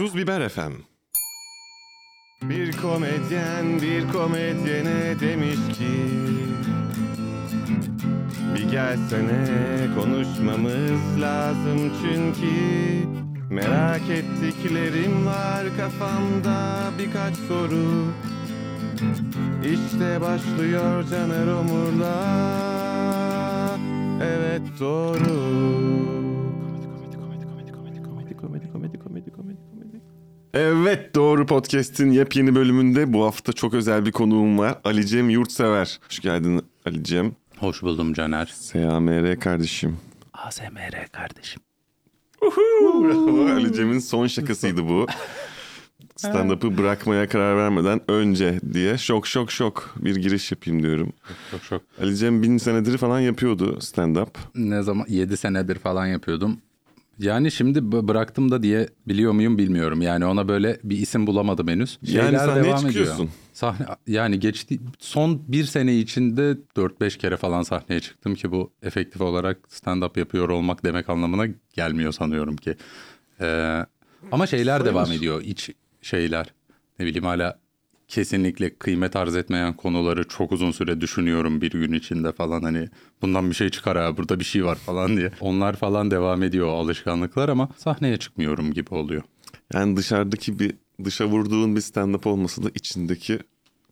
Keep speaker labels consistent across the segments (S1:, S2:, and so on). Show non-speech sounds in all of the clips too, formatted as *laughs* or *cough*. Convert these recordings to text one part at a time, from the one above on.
S1: Tuz Biber FM. Bir komedyen bir komedyene demiş ki Bir gelsene konuşmamız lazım çünkü Merak ettiklerim var kafamda birkaç soru. İşte başlıyor Caner Omur'la. Evet doğru Evet Doğru Podcast'in yepyeni bölümünde bu hafta çok özel bir konuğum var. Ali Cem Yurtsever. Hoş geldin Ali Cem.
S2: Hoş buldum Caner.
S1: SAMR kardeşim.
S2: ASMR kardeşim.
S1: Ali Cem'in son şakasıydı bu. *laughs* Stand-up'ı bırakmaya karar vermeden önce diye şok şok şok bir giriş yapayım diyorum.
S2: Çok çok.
S1: Ali Cem bin senedir falan yapıyordu stand-up.
S2: Ne zaman 7 senedir falan yapıyordum. Yani şimdi bıraktım da diye biliyor muyum bilmiyorum. Yani ona böyle bir isim bulamadım henüz.
S1: Yani sahneye çıkıyorsun.
S2: ediyor. Sahne yani geçti son bir sene içinde 4-5 kere falan sahneye çıktım ki bu efektif olarak stand-up yapıyor olmak demek anlamına gelmiyor sanıyorum ki. Ee, ama şeyler
S1: Sayılır.
S2: devam ediyor iç şeyler. Ne bileyim hala kesinlikle kıymet arz etmeyen konuları çok uzun süre düşünüyorum bir gün içinde falan hani bundan bir şey çıkar ha burada bir şey var falan diye. Onlar falan devam ediyor alışkanlıklar ama sahneye çıkmıyorum gibi oluyor.
S1: Yani dışarıdaki bir dışa vurduğun bir stand-up olmasa da içindeki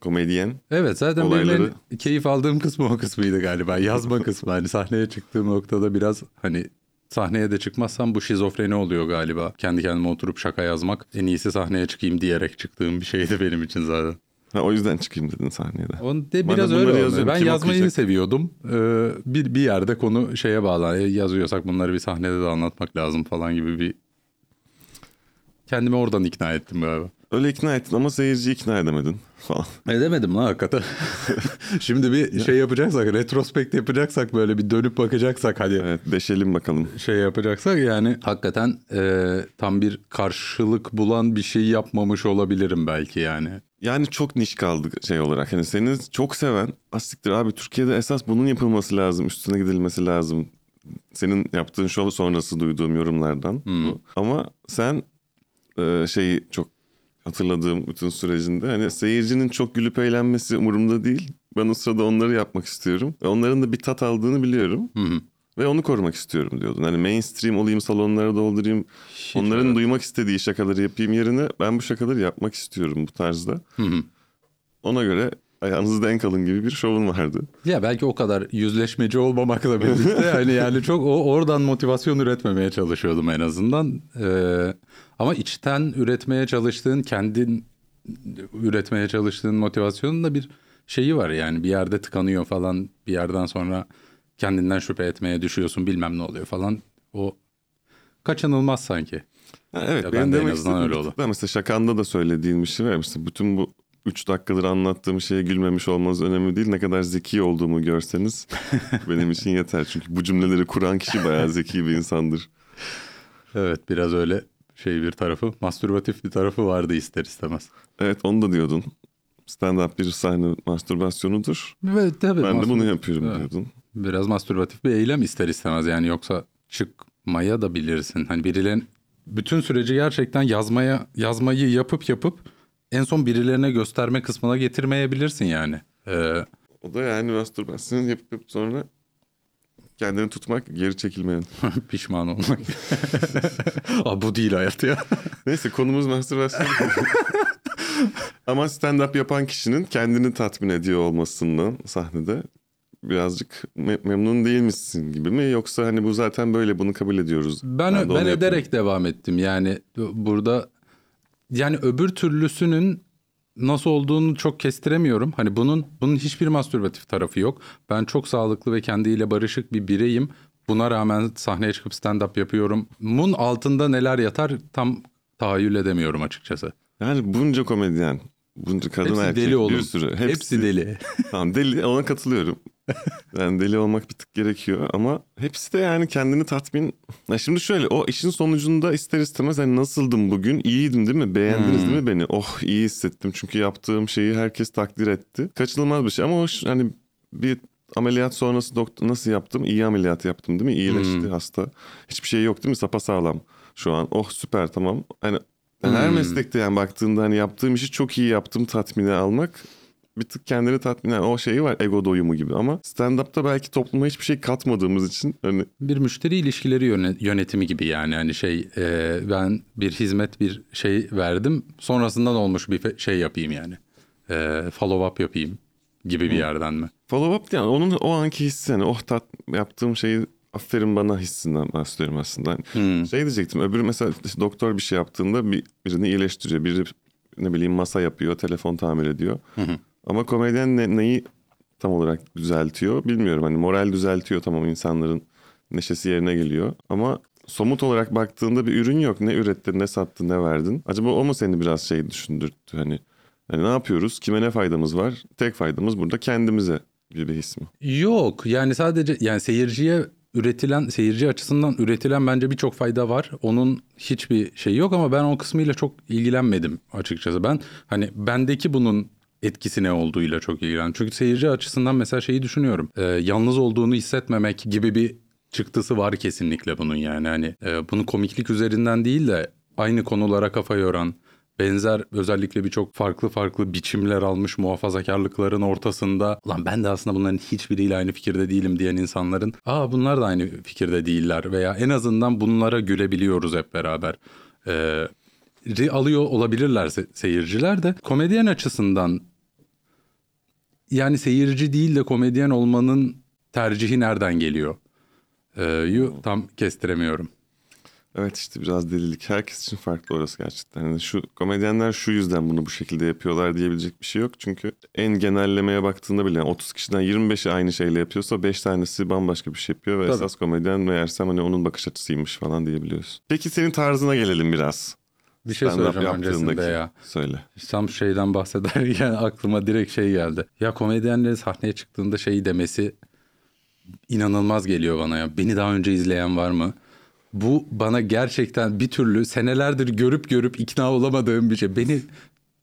S1: komedyen.
S2: Evet zaten
S1: Olayları-
S2: benim en keyif aldığım kısmı o kısmıydı galiba. Yazma kısmı. Hani sahneye çıktığım noktada biraz hani sahneye de çıkmazsam bu şizofreni oluyor galiba. Kendi kendime oturup şaka yazmak en iyisi sahneye çıkayım diyerek çıktığım bir şeydi *laughs* benim için zaten.
S1: Ha, o yüzden çıkayım dedin sahneye de.
S2: On de biraz öyle oldu.
S1: yazıyorum.
S2: Ben
S1: Kim
S2: yazmayı
S1: okuyacak?
S2: seviyordum. Ee, bir, bir yerde konu şeye bağlı. E, yazıyorsak bunları bir sahnede de anlatmak lazım falan gibi bir... Kendimi oradan ikna ettim galiba.
S1: Öyle ikna ettin ama seyirciyi ikna edemedin falan.
S2: Edemedim lan hakikaten. *laughs* Şimdi bir şey yapacaksak, retrospekt yapacaksak böyle bir dönüp bakacaksak hadi
S1: Evet deşelim bakalım.
S2: şey yapacaksak yani hakikaten e, tam bir karşılık bulan bir şey yapmamış olabilirim belki yani.
S1: Yani çok niş kaldı şey olarak. Hani seni çok seven asiktir abi Türkiye'de esas bunun yapılması lazım. Üstüne gidilmesi lazım. Senin yaptığın şov sonrası duyduğum yorumlardan. bu. Ama sen e, şeyi çok hatırladığım bütün sürecinde hani seyircinin çok gülüp eğlenmesi umurumda değil. Ben o sırada onları yapmak istiyorum. Ve onların da bir tat aldığını biliyorum. Ve onu korumak istiyorum diyordun. Hani mainstream olayım salonlara doldurayım. onların duymak istediği şakaları yapayım yerine ben bu şakaları yapmak istiyorum bu tarzda. Ona göre ayağınızı denk alın gibi bir şovun vardı.
S2: Ya belki o kadar yüzleşmeci olmamakla birlikte hani yani çok o oradan motivasyon üretmemeye çalışıyordum en azından. Ee, ama içten üretmeye çalıştığın, kendin üretmeye çalıştığın motivasyonun da bir şeyi var yani bir yerde tıkanıyor falan bir yerden sonra kendinden şüphe etmeye düşüyorsun bilmem ne oluyor falan. O kaçınılmaz sanki.
S1: Ha, evet
S2: Ya
S1: benim
S2: ben de en
S1: demek istediğim
S2: öyle oldu.
S1: daha Mesela şakanda da söylediğin bir şey var. Mesela bütün bu 3 dakikadır anlattığım şeye gülmemiş olmanız önemli değil. Ne kadar zeki olduğumu görseniz *laughs* benim için yeter. Çünkü bu cümleleri kuran kişi bayağı zeki bir insandır.
S2: Evet biraz öyle şey bir tarafı mastürbatif bir tarafı vardı ister istemez.
S1: Evet onu da diyordun. Stand-up bir sahne mastürbasyonudur.
S2: Evet tabii.
S1: Ben de bunu yapıyorum
S2: Evet.
S1: diyordun.
S2: Biraz mastürbatif bir eylem ister istemez yani yoksa çıkmaya da bilirsin. Hani birilerin bütün süreci gerçekten yazmaya yazmayı yapıp yapıp en son birilerine gösterme kısmına getirmeyebilirsin yani. Ee,
S1: O da yani mastürbasyon yapıp yapıp sonra kendini tutmak, geri çekilmeyen. *laughs*
S2: pişman olmak. Aa, bu değil hayat ya.
S1: Neyse konumuz mastürbasyon. *laughs* Ama stand-up yapan kişinin kendini tatmin ediyor olmasından sahnede birazcık me- memnun değil misin gibi mi? Yoksa hani bu zaten böyle bunu kabul ediyoruz.
S2: Ben ben,
S1: yapıyorum.
S2: ederek devam ettim. Yani burada yani öbür türlüsünün nasıl olduğunu çok kestiremiyorum. Hani bunun bunun hiçbir mastürbatif tarafı yok. Ben çok sağlıklı ve kendiyle barışık bir bireyim. Buna rağmen sahneye çıkıp stand up yapıyorum. Mun altında neler yatar tam tahayyül edemiyorum açıkçası.
S1: Yani bunca komedyen, bunca kadın
S2: Hepsi
S1: erkek
S2: deli oğlum.
S1: bir sürü.
S2: Hepsi, deli.
S1: Tamam deli ona katılıyorum. *laughs* Yani deli olmak bir tık gerekiyor ama hepsi de yani kendini tatmin. Ya şimdi şöyle o işin sonucunda ister istemez hani nasıldım bugün? İyiydim değil mi? Beğendiniz
S2: Hmm.
S1: değil mi beni? Oh iyi hissettim çünkü yaptığım şeyi herkes takdir etti. Kaçınılmaz bir şey ama o hani bir ameliyat sonrası doktor nasıl yaptım? İyi ameliyat yaptım değil mi? İyileşti
S2: Hmm.
S1: hasta. Hiçbir şey yok değil mi? Sapa sağlam şu an. Oh süper tamam. Hani Yani Her meslekte yani baktığında hani yaptığım işi çok iyi yaptım tatmini almak bir tık kendini tatmin yani o şeyi var ego doyumu gibi ama stand-up'ta belki topluma hiçbir şey katmadığımız için hani
S2: Bir müşteri ilişkileri yöne- yönetimi gibi yani hani şey e, ben bir hizmet bir şey verdim sonrasından olmuş bir şey yapayım yani e, follow up yapayım gibi bir yerden mi?
S1: follow up yani onun o anki hissi hani oh tat yaptığım şeyi aferin bana hissinden bahsediyorum aslında. Hani Şey diyecektim öbürü mesela işte doktor bir şey yaptığında bir, birini iyileştiriyor. Biri ne bileyim masa yapıyor, telefon tamir ediyor. Ama komedyen ne, neyi tam olarak düzeltiyor bilmiyorum. Hani moral düzeltiyor tamam insanların neşesi yerine geliyor. Ama somut olarak baktığında bir ürün yok. Ne ürettin, ne sattın, ne verdin. Acaba o mu seni biraz şey düşündürttü hani? Hani ne yapıyoruz? Kime ne faydamız var? Tek faydamız burada kendimize bir his mi?
S2: Yok yani sadece yani seyirciye üretilen seyirci açısından üretilen bence birçok fayda var. Onun hiçbir şey yok ama ben o kısmıyla çok ilgilenmedim açıkçası. Ben hani bendeki bunun etkisi ne olduğuyla çok ilgilendim. Çünkü seyirci açısından mesela şeyi düşünüyorum. Ee, yalnız olduğunu hissetmemek gibi bir çıktısı var kesinlikle bunun yani. Hani e, bunu komiklik üzerinden değil de aynı konulara kafa yoran, benzer özellikle birçok farklı farklı biçimler almış muhafazakarlıkların ortasında lan ben de aslında bunların hiçbiriyle aynı fikirde değilim diyen insanların aa bunlar da aynı fikirde değiller veya en azından bunlara gülebiliyoruz hep beraber. Ee, alıyor olabilirler se- seyirciler de komedyen açısından yani seyirci değil de komedyen olmanın tercihi nereden geliyor? Ee, yu tam kestiremiyorum.
S1: Evet işte biraz delilik. Herkes için farklı orası gerçekten. Yani şu komedyenler şu yüzden bunu bu şekilde yapıyorlar diyebilecek bir şey yok. Çünkü en genellemeye baktığında bile yani 30 kişiden 25'i aynı şeyle yapıyorsa 5 tanesi bambaşka bir şey yapıyor. Ve
S2: Tabii.
S1: esas komedyen meğersem hani onun bakış açısıymış falan diyebiliyorsun. Peki senin tarzına gelelim biraz.
S2: Bir şey
S1: Stand-up
S2: söyleyeceğim öncesinde ya.
S1: Söyle.
S2: Tam şeyden bahsederken *laughs* aklıma direkt şey geldi. Ya komedyenlerin sahneye çıktığında şey demesi inanılmaz geliyor bana ya. Beni daha önce izleyen var mı? Bu bana gerçekten bir türlü senelerdir görüp görüp ikna olamadığım bir şey. Beni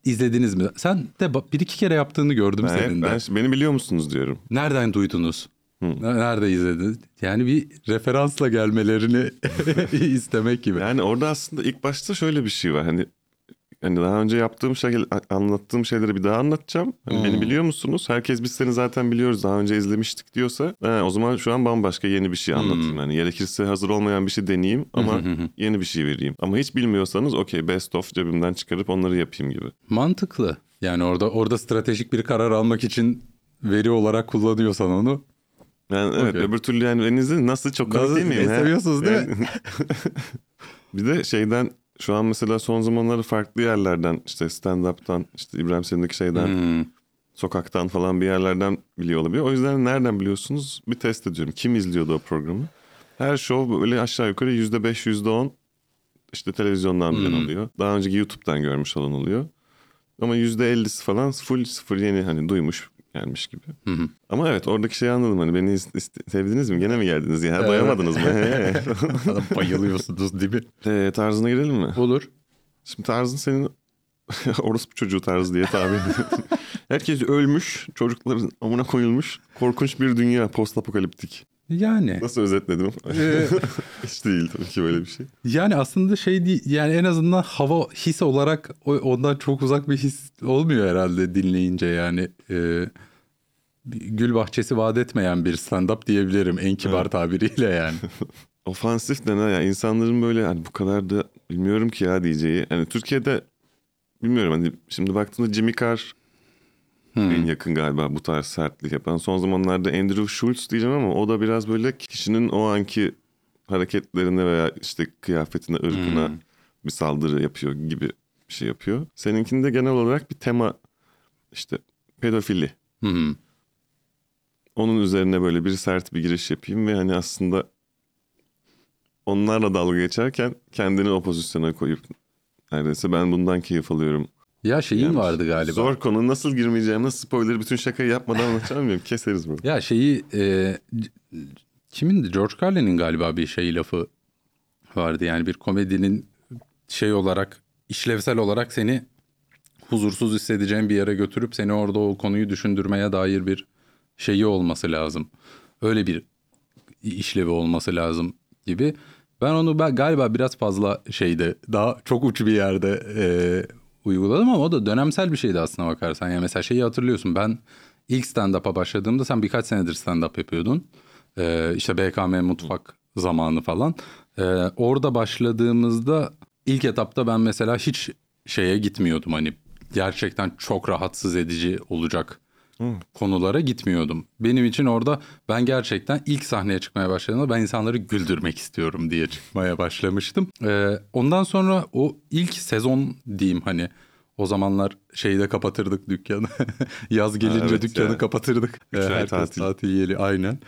S2: izlediniz mi? Sen de bir iki kere yaptığını gördüm
S1: Ben,
S2: senin de.
S1: ben, beni biliyor musunuz diyorum.
S2: Nereden duydunuz? Nerede izlediniz? Yani bir referansla gelmelerini *laughs* istemek gibi.
S1: Yani orada aslında ilk başta şöyle bir şey var. Hani hani daha önce yaptığım şey anlattığım şeyleri bir daha anlatacağım. Hani Beni biliyor musunuz? Herkes biz seni zaten biliyoruz. Daha önce izlemiştik diyorsa he, o zaman şu an bambaşka yeni bir şey anlatayım. Yani gerekirse hazır olmayan bir şey deneyeyim ama *laughs* yeni bir şey vereyim. Ama hiç bilmiyorsanız okey best of cebimden çıkarıp onları yapayım gibi.
S2: Mantıklı. Yani orada orada stratejik bir karar almak için veri olarak kullanıyorsan onu.
S1: Yani evet
S2: Okey.
S1: öbür türlü yani ben izledim nasıl çok komik değil miyim? he?
S2: seviyorsunuz değil
S1: Yani- *laughs* bir de şeyden şu an mesela son zamanları farklı yerlerden işte stand-up'tan işte İbrahim Selin'deki şeyden
S2: Hmm.
S1: sokaktan falan bir yerlerden biliyor olabilir. O yüzden nereden biliyorsunuz? Bir test ediyorum. Kim izliyordu o programı? Her show böyle aşağı yukarı yüzde beş, yüzde on işte televizyondan bilen oluyor. Daha önceki YouTube'dan görmüş olan oluyor. Ama yüzde ellisi falan full sıfır yeni hani duymuş gelmiş gibi. Ama evet oradaki şeyi anladım hani beni sevdiniz mi? Gene mi geldiniz ya? Doyamadınız mı? *laughs*
S2: Bayılıyorsunuz değil mi?
S1: Ee, tarzına girelim mi?
S2: Olur.
S1: Şimdi tarzın senin *laughs* orospu çocuğu tarzı diye tabir ediyorum. *laughs* Herkes ölmüş, çocukların amına koyulmuş. Korkunç bir dünya post apokaliptik.
S2: Yani.
S1: Nasıl özetledim?
S2: Ee, *laughs*
S1: Hiç değil tabii ki böyle bir şey.
S2: yani aslında şey değil yani en azından hava his olarak ondan çok uzak bir his olmuyor herhalde dinleyince yani. Ee, bir gül bahçesi vaat etmeyen bir stand-up diyebilirim en kibar tabiriyle yani. *laughs*
S1: Ofansif de ne ya insanların böyle hani bu kadar da bilmiyorum ki ya diyeceği. Hani Türkiye'de bilmiyorum hani şimdi baktığımda Jimmy Carr en yakın galiba bu tarz sertlik yapan. Son zamanlarda Andrew Schultz diyeceğim ama o da biraz böyle kişinin o anki hareketlerine veya işte kıyafetine, ırkına bir saldırı yapıyor gibi bir şey yapıyor. Seninkinde genel olarak bir tema işte pedofili.
S2: Hı.
S1: Onun üzerine böyle bir sert bir giriş yapayım ve hani aslında onlarla dalga geçerken kendini o pozisyona koyup neredeyse ben bundan keyif alıyorum.
S2: Ya şeyin
S1: Yani
S2: vardı galiba.
S1: Zor konu nasıl girmeyeceğim, nasıl spoiler bütün şakayı yapmadan *laughs* anlatacağım. Keseriz bunu.
S2: Ya şeyi e, kimindi? George Carlin'in galiba bir şey lafı vardı. Yani bir komedinin şey olarak işlevsel olarak seni huzursuz hissedeceğin bir yere götürüp seni orada o konuyu düşündürmeye dair bir şeyi olması lazım. Öyle bir işlevi olması lazım gibi. Ben onu ben galiba biraz fazla şeyde daha çok uç bir yerde e, uyguladım ama o da dönemsel bir şeydi aslına bakarsan. Yani mesela şeyi hatırlıyorsun ben ilk stand-up'a başladığımda sen birkaç senedir stand-up yapıyordun. E, işte BKM mutfak zamanı falan. E, orada başladığımızda ilk etapta ben mesela hiç şeye gitmiyordum hani gerçekten çok rahatsız edici olacak konulara gitmiyordum. Benim için orada ben gerçekten ilk sahneye çıkmaya başladığımda ben insanları güldürmek istiyorum diye çıkmaya başlamıştım. Ee, ondan sonra o ilk sezon diyeyim hani o zamanlar şeyde kapatırdık dükkanı. *laughs* Yaz gelince
S1: evet
S2: dükkanı
S1: ya.
S2: kapatırdık.
S1: Üç ay
S2: herkes
S1: tatil.
S2: tatil yeri aynen.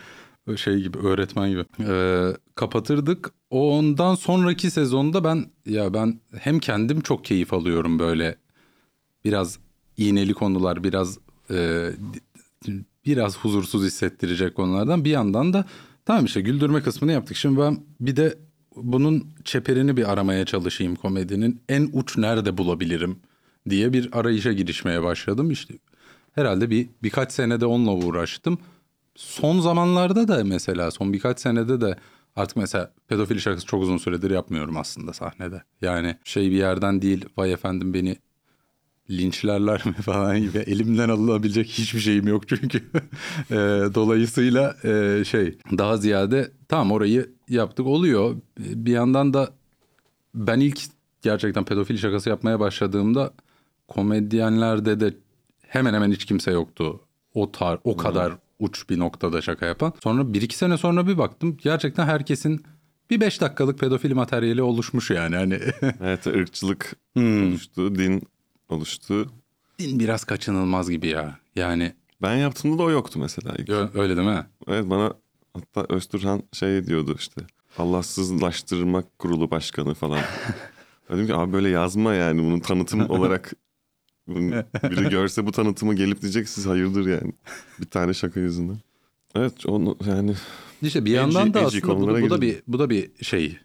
S2: Şey gibi öğretmen gibi. Ee, kapatırdık. O ondan sonraki sezonda ben ya ben hem kendim çok keyif alıyorum böyle biraz iğneli konular, biraz e, biraz huzursuz hissettirecek konulardan bir yandan da tamam işte güldürme kısmını yaptık. Şimdi ben bir de bunun çeperini bir aramaya çalışayım komedinin. En uç nerede bulabilirim diye bir arayışa girişmeye başladım. İşte herhalde bir birkaç senede onunla uğraştım. Son zamanlarda da mesela son birkaç senede de artık mesela pedofili şakası çok uzun süredir yapmıyorum aslında sahnede. Yani şey bir yerden değil vay efendim beni linçlerler mi *laughs* falan gibi elimden alınabilecek hiçbir şeyim yok çünkü. *laughs* E, dolayısıyla e, şey daha ziyade tamam orayı yaptık oluyor. Bir yandan da ben ilk gerçekten pedofil şakası yapmaya başladığımda komedyenlerde de hemen hemen hiç kimse yoktu. O tar o kadar uç bir noktada şaka yapan. Sonra bir iki sene sonra bir baktım gerçekten herkesin bir beş dakikalık pedofil materyali oluşmuş yani. Hani
S1: Evet ırkçılık
S2: Hmm.
S1: oluştu, din oluştu.
S2: din biraz kaçınılmaz gibi ya. Yani
S1: Ben yaptığımda da o yoktu mesela. ilk.
S2: Ö- öyle değil mi?
S1: Evet bana hatta Öztürhan şey diyordu işte. Allahsızlaştırma kurulu başkanı falan. *laughs* Dedim ki abi böyle yazma yani bunun tanıtım *laughs* olarak bunu biri görse bu tanıtımı gelip diyecek siz hayırdır yani. Bir tane şaka yüzünden. Evet onu yani
S2: İşte bir yandan da
S1: edgy
S2: aslında bu, bu da bir bu da bir şey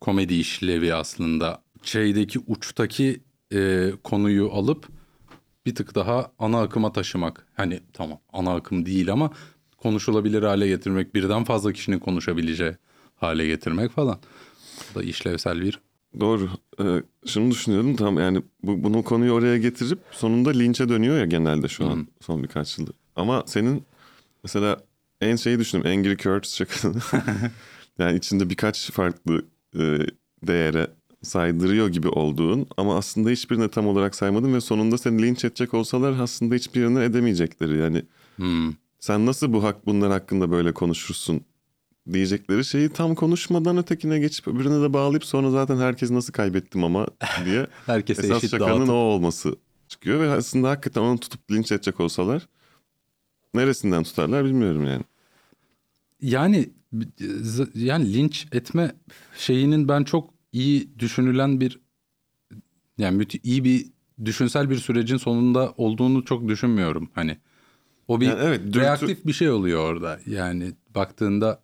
S2: komedi işlevi aslında. Şeydeki uçtaki e, konuyu alıp bir tık daha ana akıma taşımak. Hani tamam ana akım değil ama konuşulabilir hale getirmek, birden fazla kişinin konuşabileceği hale getirmek falan. Bu da işlevsel bir
S1: doğru. Ee, şunu düşünüyorum tam yani bu, bunu konuyu oraya getirip sonunda linçe dönüyor ya genelde şu an son birkaç yıldır. Ama senin mesela en şeyi düşündüm Angry Curtis şakasını. *laughs* yani içinde birkaç farklı e, değere saydırıyor gibi olduğun ama aslında hiçbirine tam olarak saymadın ve sonunda seni linç edecek olsalar aslında hiçbirini edemeyecekleri. Yani
S2: Hmm.
S1: sen nasıl bu hak bunlar hakkında böyle konuşursun diyecekleri şeyi tam konuşmadan ötekine geçip öbürüne de bağlayıp sonra zaten herkes nasıl kaybettim ama *laughs* diye
S2: herkese
S1: esas
S2: eşit
S1: şakanın
S2: dağıtıp.
S1: o olması çıkıyor ve aslında hakikaten onu tutup linç edecek olsalar neresinden tutarlar bilmiyorum yani.
S2: Yani yani linç etme şeyinin ben çok iyi düşünülen bir yani iyi bir düşünsel bir sürecin sonunda olduğunu çok düşünmüyorum. Hani o bir
S1: Yani evet, dürtü-
S2: reaktif bir şey oluyor orada. Yani baktığında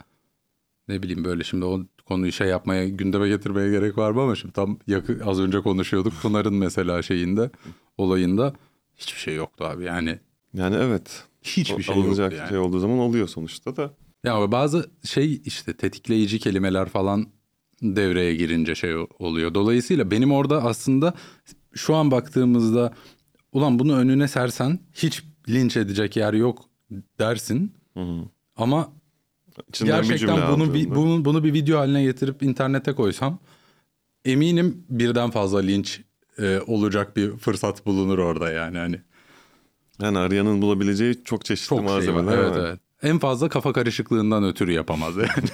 S2: ne bileyim böyle şimdi o konuyu şey yapmaya gündeme getirmeye gerek var mı ama şimdi tam yakı, az önce konuşuyorduk *laughs* Pınar'ın mesela şeyinde olayında hiçbir şey yoktu abi yani
S1: Yani evet.
S2: hiçbir
S1: O
S2: şey
S1: alınacak
S2: yani.
S1: şey olduğu zaman oluyor sonuçta da.
S2: Ya bazı şey işte tetikleyici kelimeler falan devreye girince şey oluyor. Dolayısıyla benim orada aslında şu an baktığımızda ulan bunu önüne sersen hiç linç edecek yer yok dersin. Ama
S1: İçinden bir
S2: gerçekten
S1: cümle
S2: bunu bir, bunu, bunu bir video haline getirip internete koysam eminim birden fazla linç e, olacak bir fırsat bulunur orada yani hani.
S1: Yani arayanın bulabileceği çok çeşitli
S2: Çok şey var.
S1: malzemeler
S2: Evet,
S1: var.
S2: evet. En fazla kafa karışıklığından ötürü yapamaz yani. *laughs*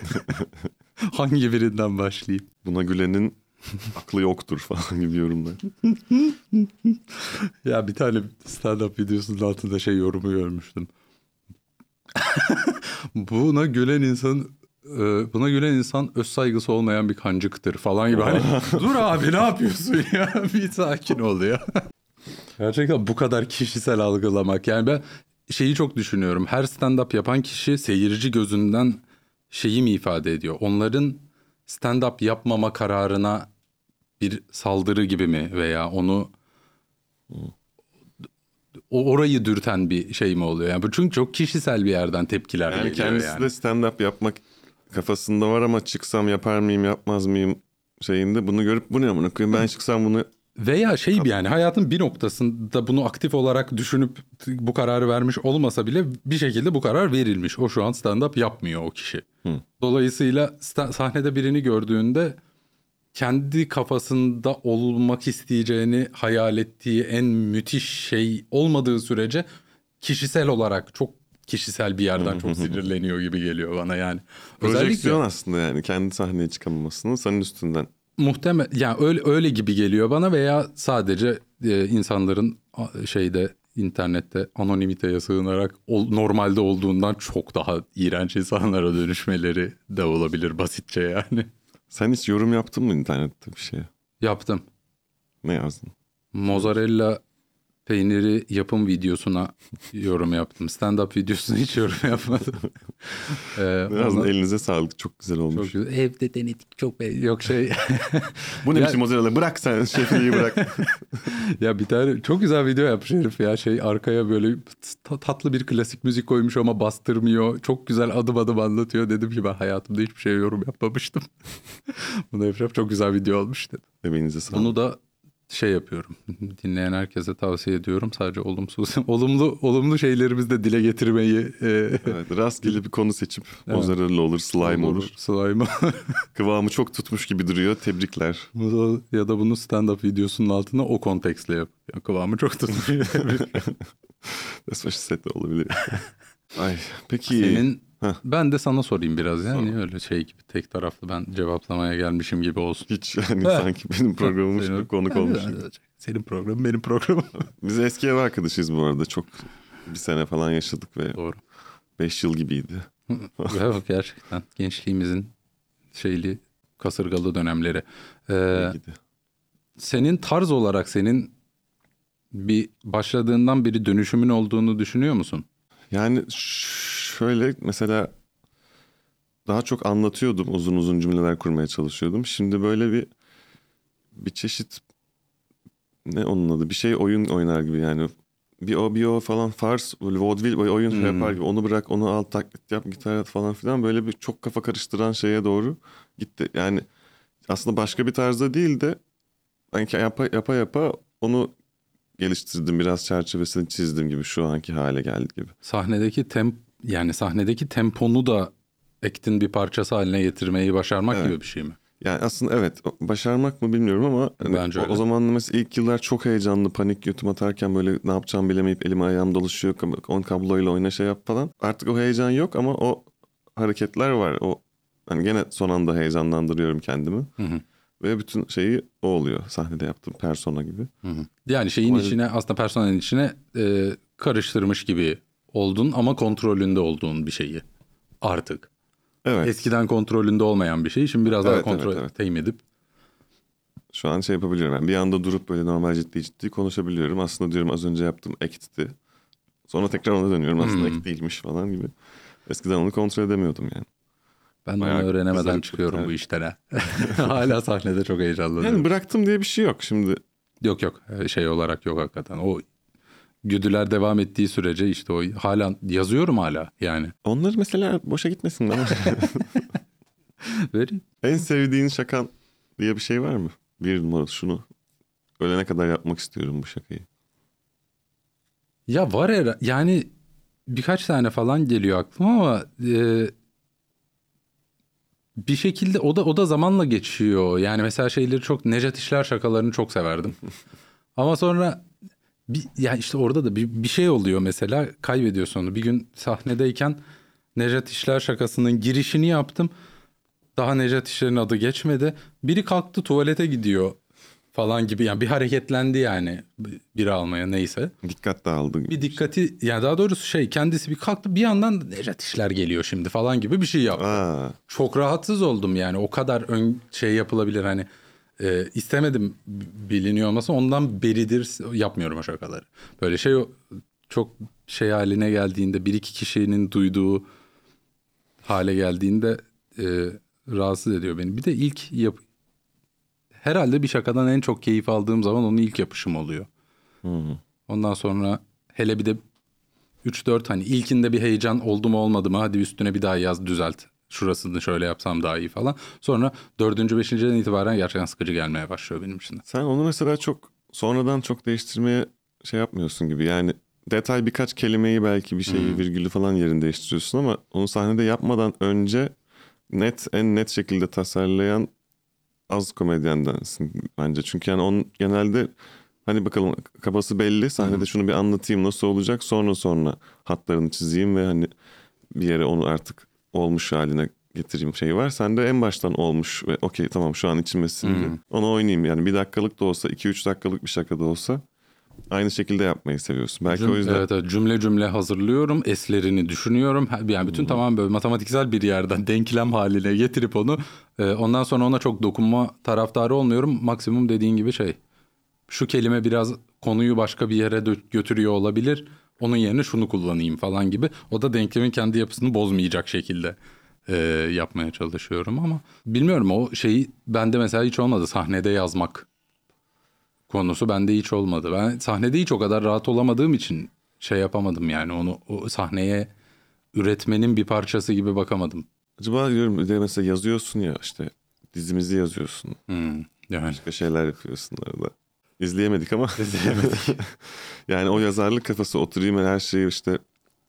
S2: *laughs* Hangi birinden başlayayım?
S1: Buna gülenin *laughs* aklı yoktur falan gibi yorumlar.
S2: Ya bir tane stand-up videosunun altında şey yorumu görmüştüm. *laughs* buna gülen insan e, buna gülen insan öz saygısı olmayan bir kancıktır falan gibi. Hani dur abi ne yapıyorsun ya bir sakin ol ya. Gerçekten bu kadar kişisel algılamak. Yani ben şeyi çok düşünüyorum. Her stand-up yapan kişi seyirci gözünden şeyi mi ifade ediyor? Onların stand-up yapmama kararına bir saldırı gibi mi veya onu o orayı dürten bir şey mi oluyor? Yani bu çünkü çok kişisel bir yerden tepkiler
S1: Yani
S2: geliyor
S1: kendisi
S2: yani.
S1: de stand-up yapmak kafasında var ama çıksam yapar mıyım yapmaz mıyım şeyinde bunu görüp bu ne amına koyayım ben çıksam bunu
S2: Veya şey yani hayatın bir noktasında bunu aktif olarak düşünüp bu kararı vermiş olmasa bile bir şekilde bu karar verilmiş. O şu an stand-up yapmıyor o kişi. Dolayısıyla sta- sahnede birini gördüğünde kendi kafasında olmak isteyeceğini hayal ettiği en müthiş şey olmadığı sürece kişisel olarak çok kişisel bir yerden çok *laughs* sinirleniyor gibi geliyor bana yani.
S1: projeksiyon aslında yani kendi sahneye çıkamamasının senin üstünden.
S2: Muhtemel yani öyle öyle gibi geliyor bana veya sadece e, insanların şeyde internette anonimiteye sığınarak ol- normalde olduğundan çok daha iğrenç insanlara dönüşmeleri de olabilir basitçe yani.
S1: Sen hiç yorum yaptın mı internette bir şeye?
S2: Yaptım.
S1: Ne yazdın?
S2: Mozzarella peyniri yapım videosuna yorum yaptım. Stand-up videosuna hiç yorum yapmadım. *laughs* ee, ama
S1: Elinize sağlık çok güzel olmuş.
S2: çok güzel. Evde denedik çok be- yok şey
S1: Bu ne
S2: Ya-
S1: biçim mozzarella bırak sen şefliği bırak. *laughs*
S2: Ya bir tane çok güzel video yapmış herif ya şey arkaya böyle ta- tatlı bir klasik müzik koymuş ama bastırmıyor. Çok güzel adım adım anlatıyor. Dedim ki ben hayatımda hiçbir şey yorum yapmamıştım. *laughs* Bunu yapacağım çok güzel video olmuş dedim.
S1: Emeğinize sağlık.
S2: Bunu da şey yapıyorum. *laughs* Dinleyen herkese tavsiye ediyorum. Sadece olumsuz *laughs* olumlu olumlu şeylerimizi de dile getirmeyi e,
S1: Evet, rastgele bir konu seçip *laughs* mozzarella olur, slime olur.
S2: Slime
S1: Kıvamı çok tutmuş gibi duruyor. Tebrikler.
S2: Ya da bunu stand-up videosunun altına o kontekstle yap. Ya kıvamı çok tutmuş.
S1: Said de olabilir. Ay peki.
S2: Senin
S1: Heh.
S2: ben de sana sorayım biraz yani
S1: Sor.
S2: öyle şey gibi tek taraflı ben cevaplamaya gelmişim gibi olsun.
S1: Hiç yani sanki benim programımmış
S2: Senin-
S1: konuk olmuş. gibi.
S2: Senin programın benim programım. *laughs*
S1: Biz eski ev arkadaşıyız bu arada. Çok bir sene falan yaşadık ve
S2: Doğru.
S1: 5 yıl gibiydi. *laughs*
S2: Evet gerçekten gençliğimizin şeyli kasırgalı dönemleri. Ee, senin tarz olarak senin bir başladığından beri dönüşümün olduğunu düşünüyor musun?
S1: Yani ş- şöyle mesela daha çok anlatıyordum. Uzun uzun cümleler kurmaya çalışıyordum. Şimdi böyle bir bir çeşit ne onun adı bir şey oyun oynar gibi yani bir o bir o falan fars vaudeville oyun
S2: Hmm.
S1: yapar gibi onu bırak onu al taklit yap gitar at falan filan böyle bir çok kafa karıştıran şeye doğru gitti. Yani aslında başka bir tarzda değil de sanki yapa yapa yapa onu geliştirdim biraz çerçevesini çizdim gibi şu anki hale geldi gibi.
S2: Sahnedeki temp yani sahnedeki temponu da ektin bir parçası haline getirmeyi başarmak
S1: Evet.
S2: gibi bir şey mi?
S1: Yani aslında evet başarmak mı bilmiyorum ama hani
S2: Bence
S1: o,
S2: öyle.
S1: o zaman mesela ilk yıllar çok heyecanlı panik yutum atarken böyle ne yapacağımı bilemeyip elim ayağım dolaşıyor on kabloyla oyna şey yap falan. Artık o heyecan yok ama o hareketler var. O hani gene son anda heyecanlandırıyorum kendimi.
S2: Hı hı.
S1: Ve bütün şeyi o oluyor sahnede yaptığım persona gibi.
S2: Hı hı. Yani şeyin
S1: Ama-
S2: içine aslında personelin içine e, karıştırmış gibi oldun ama kontrolünde olduğun bir şeyi artık.
S1: Evet.
S2: Eskiden kontrolünde olmayan bir şey şimdi biraz daha
S1: Evet,
S2: kontrol
S1: evet, evet.
S2: teyim edip
S1: Şu an şey yapabiliyorum. Yani bir anda durup böyle normal ciddi ciddi konuşabiliyorum. Aslında diyorum az önce yaptığım act'ti. Sonra tekrar ona dönüyorum. Aslında
S2: Hmm.
S1: act değilmiş falan gibi. Eskiden onu kontrol edemiyordum yani.
S2: ben
S1: Bayağı
S2: onu öğrenemeden çıkıyorum
S1: evet.
S2: bu ha. *laughs* Hala sahnede çok heyecanlanıyorum.
S1: Yani bıraktım diye bir şey yok şimdi.
S2: Yok yok Ee, şey olarak yok hakikaten. O güdüler devam ettiği sürece işte o hala yazıyorum hala yani.
S1: Onları mesela boşa gitmesin ama. *laughs*
S2: Verin.
S1: en sevdiğin şakan diye bir şey var mı? Bir numara şunu. Ölene kadar yapmak istiyorum bu şakayı.
S2: Ya var her yani birkaç tane falan geliyor aklıma ama e, bir şekilde o da o da zamanla geçiyor. Yani mesela şeyleri çok Nejat İşler şakalarını çok severdim. *laughs* ama sonra bir, ya işte orada da bir, bir şey oluyor mesela kaybediyorsun onu. Bir gün sahnedeyken Nejat İşler şakasının girişini yaptım. Daha Nejat İşler'in adı geçmedi. Biri kalktı tuvalete gidiyor falan gibi yani bir hareketlendi yani biri almaya neyse
S1: Dikkat dağıldı.
S2: bir dikkati yani daha doğrusu şey kendisi bir kalktı bir yandan Nejat işler geliyor şimdi falan gibi bir şey yaptı.
S1: Aa,
S2: Çok rahatsız oldum yani o kadar ön şey yapılabilir hani e, istemedim biliniyor olması ondan beridir yapmıyorum o şakaları. Böyle şey çok şey haline geldiğinde bir iki kişinin duyduğu hale geldiğinde e, rahatsız ediyor beni. Bir de ilk yap herhalde bir şakadan en çok keyif aldığım zaman onun ilk yapışım oluyor.
S1: hı.
S2: Ondan sonra hele bir de 3-4 hani ilkinde bir heyecan oldu mu olmadı mı hadi üstüne bir daha yaz düzelt şurasını şöyle yapsam daha iyi falan. Sonra dördüncü, beşinciden itibaren gerçekten sıkıcı gelmeye başlıyor benim için.
S1: Sen onu mesela çok sonradan çok değiştirmeye şey yapmıyorsun gibi. Yani detay birkaç kelimeyi belki bir şeyi virgülü falan yerini değiştiriyorsun ama onu sahnede yapmadan önce net en net şekilde tasarlayan az komedyendensin bence. Çünkü yani onun genelde hani bakalım kafası belli sahnede şunu bir anlatayım nasıl olacak sonra sonra hatlarını çizeyim ve hani bir yere onu artık olmuş haline getireyim şeyi var. Sen de en baştan olmuş ve okey tamam şu an içime Onu oynayayım yani bir dakikalık da olsa iki üç dakikalık bir şaka da olsa aynı şekilde yapmayı seviyorsun. Belki
S2: Cüm-
S1: o yüzden
S2: Evet, evet cümle cümle hazırlıyorum. Eslerini düşünüyorum. Yani bütün tamam böyle matematiksel bir yerden *laughs* denklem haline getirip onu e, ondan sonra ona çok dokunma taraftarı olmuyorum. Maksimum dediğin gibi şey. Şu kelime biraz konuyu başka bir yere götürüyor olabilir. Onun yerine şunu kullanayım falan gibi. O da denklemin kendi yapısını bozmayacak şekilde e, yapmaya çalışıyorum ama bilmiyorum o şeyi bende mesela hiç olmadı sahnede yazmak konusu bende hiç olmadı. Ben sahnede hiç o kadar rahat olamadığım için şey yapamadım yani onu o sahneye üretmenin bir parçası gibi bakamadım.
S1: acaba diyorum de mesela yazıyorsun ya işte dizimizi yazıyorsun.
S2: Hmm, yani
S1: Başka şeyler yapıyorsun arada. İzleyemedik ama. *laughs* İzleyemedik. yani o yazarlık kafası oturayım her şeyi işte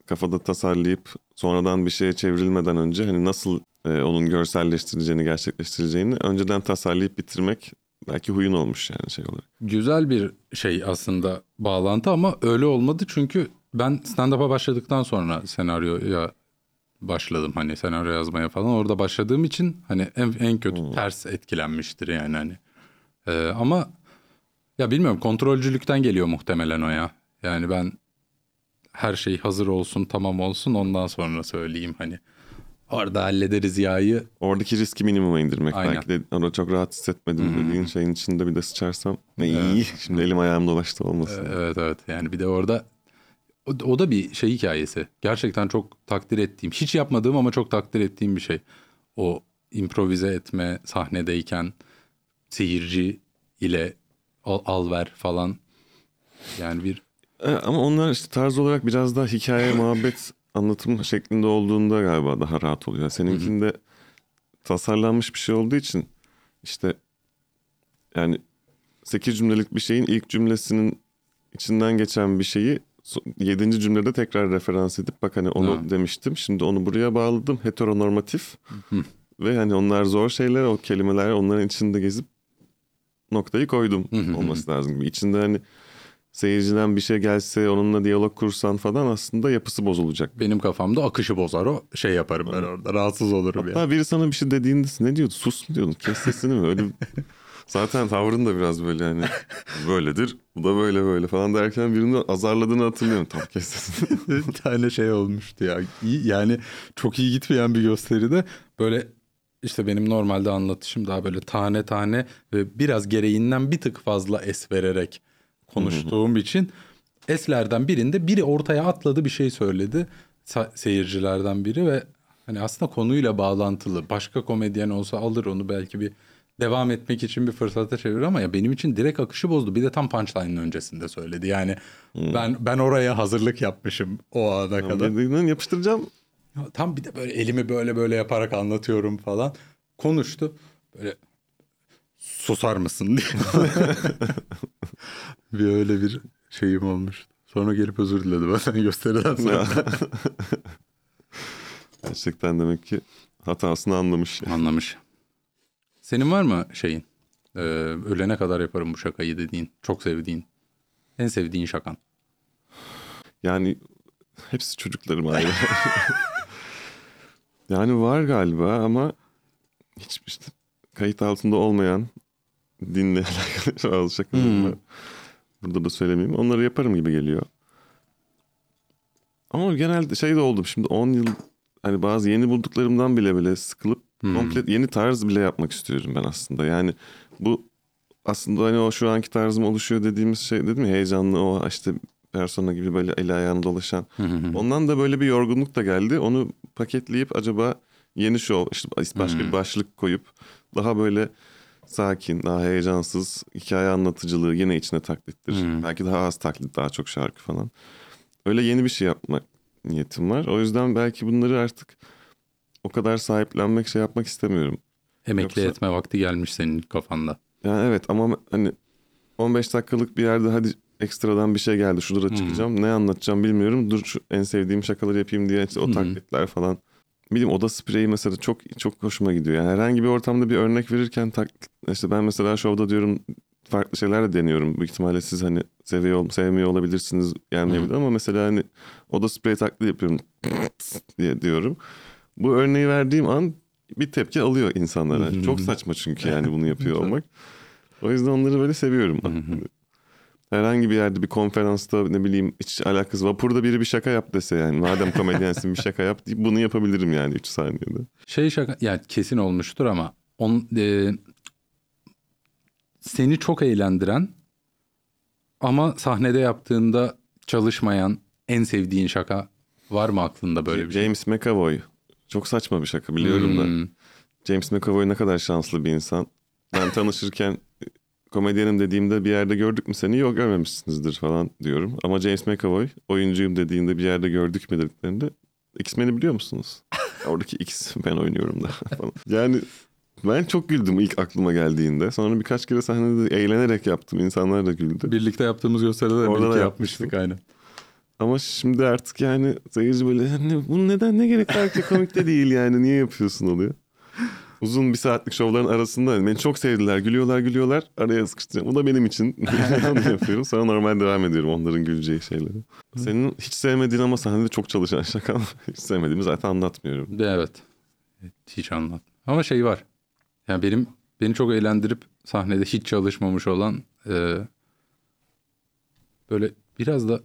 S1: kafada tasarlayıp sonradan bir şeye çevrilmeden önce hani nasıl e, onun görselleştireceğini, gerçekleştireceğini önceden tasarlayıp bitirmek belki huyun olmuş yani şey olarak.
S2: güzel bir şey aslında bağlantı ama öyle olmadı çünkü ben stand-up'a başladıktan sonra senaryoya başladım hani senaryo yazmaya falan orada başladığım için hani en, en kötü ters etkilenmiştir yani hani. Ee, ama ya bilmiyorum kontrolcülükten geliyor muhtemelen o ya. Yani ben her şey hazır olsun tamam olsun ondan sonra söyleyeyim hani. Orada hallederiz ya'yı.
S1: Oradaki riski minimuma indirmek.
S2: Aynen.
S1: Belki de orada çok rahat hissetmedim dediğin şeyin içinde bir de sıçarsam. Ne iyi. *laughs* Şimdi elim ayağım dolaştı olmasın.
S2: Evet evet yani bir de orada o, o da bir şey hikayesi. Gerçekten çok takdir ettiğim, hiç yapmadığım ama çok takdir ettiğim bir şey. O improvize etme sahnedeyken seyirci ile al, al ver falan. Yani bir
S1: E, Ama onlar işte tarz olarak biraz daha hikaye, *laughs* muhabbet anlatım şeklinde olduğunda galiba daha rahat oluyor. Seninkinde tasarlanmış bir şey olduğu için işte yani 8 cümlelik bir şeyin ilk cümlesinin içinden geçen bir şeyi 7. cümlede tekrar referans edip bak hani onu
S2: Ha.
S1: demiştim. Şimdi onu buraya bağladım. Heteronormatif. Ve hani onlar zor şeyler o kelimeler onların içinde gezip noktayı koydum olması lazım gibi. İçinde hani seyirciden bir şey gelse onunla diyalog kursan falan aslında yapısı bozulacak.
S2: benim kafamda akışı bozar o şey yaparım ben orada rahatsız olurum ya.
S1: Ha biri sana bir şey dediğinde ne diyordu? Sus mu diyordun? Kes sesini mi? Öyle *laughs* Zaten tavrın da biraz böyle hani böyledir. Bu da böyle böyle falan derken birini azarladığını hatırlıyorum. Tam kes sesini. *laughs*
S2: bir tane şey olmuştu ya. Yani çok iyi gitmeyen bir gösteride böyle işte benim normalde anlatışım daha böyle tane tane ve biraz gereğinden bir tık fazla es vererek konuştuğum için eslerden birinde biri ortaya atladı bir şey söyledi seyircilerden biri ve hani aslında konuyla bağlantılı başka komedyen olsa alır onu belki bir devam etmek için bir fırsata çevirir ama ya benim için direkt akışı bozdu. Bir de tam punchline'ın öncesinde söyledi. Yani ben ben oraya hazırlık yapmışım o ana kadar.
S1: Dediğinden yapıştıracağım.
S2: Tam bir de böyle elimi böyle böyle yaparak anlatıyorum falan. Konuştu. Böyle susar mısın diye. *laughs* bir öyle bir şeyim olmuş. Sonra gelip özür diledi benden *laughs* gösteriden sonra. *laughs*
S1: Gerçekten demek ki hatasını anlamış.
S2: Anlamış. Senin var mı şeyin? Ee, ölene kadar yaparım bu şakayı dediğin. Çok sevdiğin. En sevdiğin şakan.
S1: Yani hepsi çocuklarım ayrı. Yani var galiba ama hiç işte kayıt altında olmayan dinle *laughs* alakalı şakalarım var. Burada da söylemeyeyim. Onları yaparım gibi geliyor. Ama genelde şey de oldum şimdi 10 yıl hani bazı yeni bulduklarımdan bile bile sıkılıp komple yeni tarz bile yapmak istiyorum ben aslında. Yani bu aslında hani o şu anki tarzım oluşuyor dediğimiz şey dedim ya heyecanlı o işte persona gibi böyle eli ayağını dolaşan. Ondan da böyle bir yorgunluk da geldi. Onu paketleyip acaba yeni show işte başka bir başlık koyup daha böyle sakin, daha heyecansız hikaye anlatıcılığı yine içine taklittir. Belki daha az taklit, daha çok şarkı falan. Öyle yeni bir şey yapmak niyetim var. O yüzden belki bunları artık o kadar sahiplenmek şey yapmak istemiyorum.
S2: Emekli
S1: Yoksa-
S2: etme vakti gelmiş senin kafanda.
S1: Yani evet ama hani 15 dakikalık bir yerde hadi ekstradan bir şey geldi şurada çıkacağım. Ne anlatacağım bilmiyorum. Dur şu en sevdiğim şakaları yapayım diye işte o taklitler falan. Bileyim oda spreyi mesela çok çok hoşuma gidiyor. Yani herhangi bir ortamda bir örnek verirken taklit, işte ben mesela şovda diyorum farklı şeyler de deniyorum. Büyük ihtimalle siz hani seviyor, sevmiyor olabilirsiniz gelmeyebilir ama mesela hani oda spreyi taklidi yapıyorum *laughs* diye diyorum. Bu örneği verdiğim an bir tepki alıyor insanlara. Çok saçma çünkü yani bunu *laughs* yapıyor olmak. O yüzden onları böyle seviyorum. Herhangi bir yerde bir konferansta ne bileyim hiç alakası vapurda biri bir şaka yap dese yani madem komedyensin bir şaka yap deyip bunu yapabilirim yani 3 saniyede.
S2: Şey şaka yani kesin olmuştur ama on, e, seni çok eğlendiren ama sahnede yaptığında çalışmayan en sevdiğin şaka var mı aklında böyle bir şey?
S1: James McAvoy çok saçma bir şaka biliyorum da.
S2: Hmm.
S1: James McAvoy ne kadar şanslı bir insan. Ben tanışırken komedyenim dediğimde bir yerde gördük mü seni? Yok görmemişsinizdir falan diyorum. Ama James McAvoy oyuncuyum dediğinde bir yerde gördük mü dediklerinde X-Men'i biliyor musunuz? *laughs* Oradaki X ben oynuyorum da *laughs* falan. Yani ben çok güldüm ilk aklıma geldiğinde. Sonra birkaç kere sahnede eğlenerek yaptım. İnsanlar da güldü.
S2: Birlikte yaptığımız gösteride de
S1: Orada
S2: birlikte yapmıştık aynen.
S1: Ama şimdi artık yani seyirci böyle "Ne- bunun neden ne gerek var ki komik de değil yani niye yapıyorsun oluyor. Uzun bir saatlik şovların arasında beni çok sevdiler gülüyorlar gülüyorlar araya sıkıştıracağım. Bu da benim için *laughs* onu yapıyorum sonra normal devam ediyorum onların güleceği şeyleri. Senin hiç sevmediğin ama sahnede çok çalışan şakan *laughs* hiç sevmediğimi zaten anlatmıyorum.
S2: De evet. Hiç anlat. Ama şey var. Yani benim beni çok eğlendirip sahnede hiç çalışmamış olan e, böyle biraz da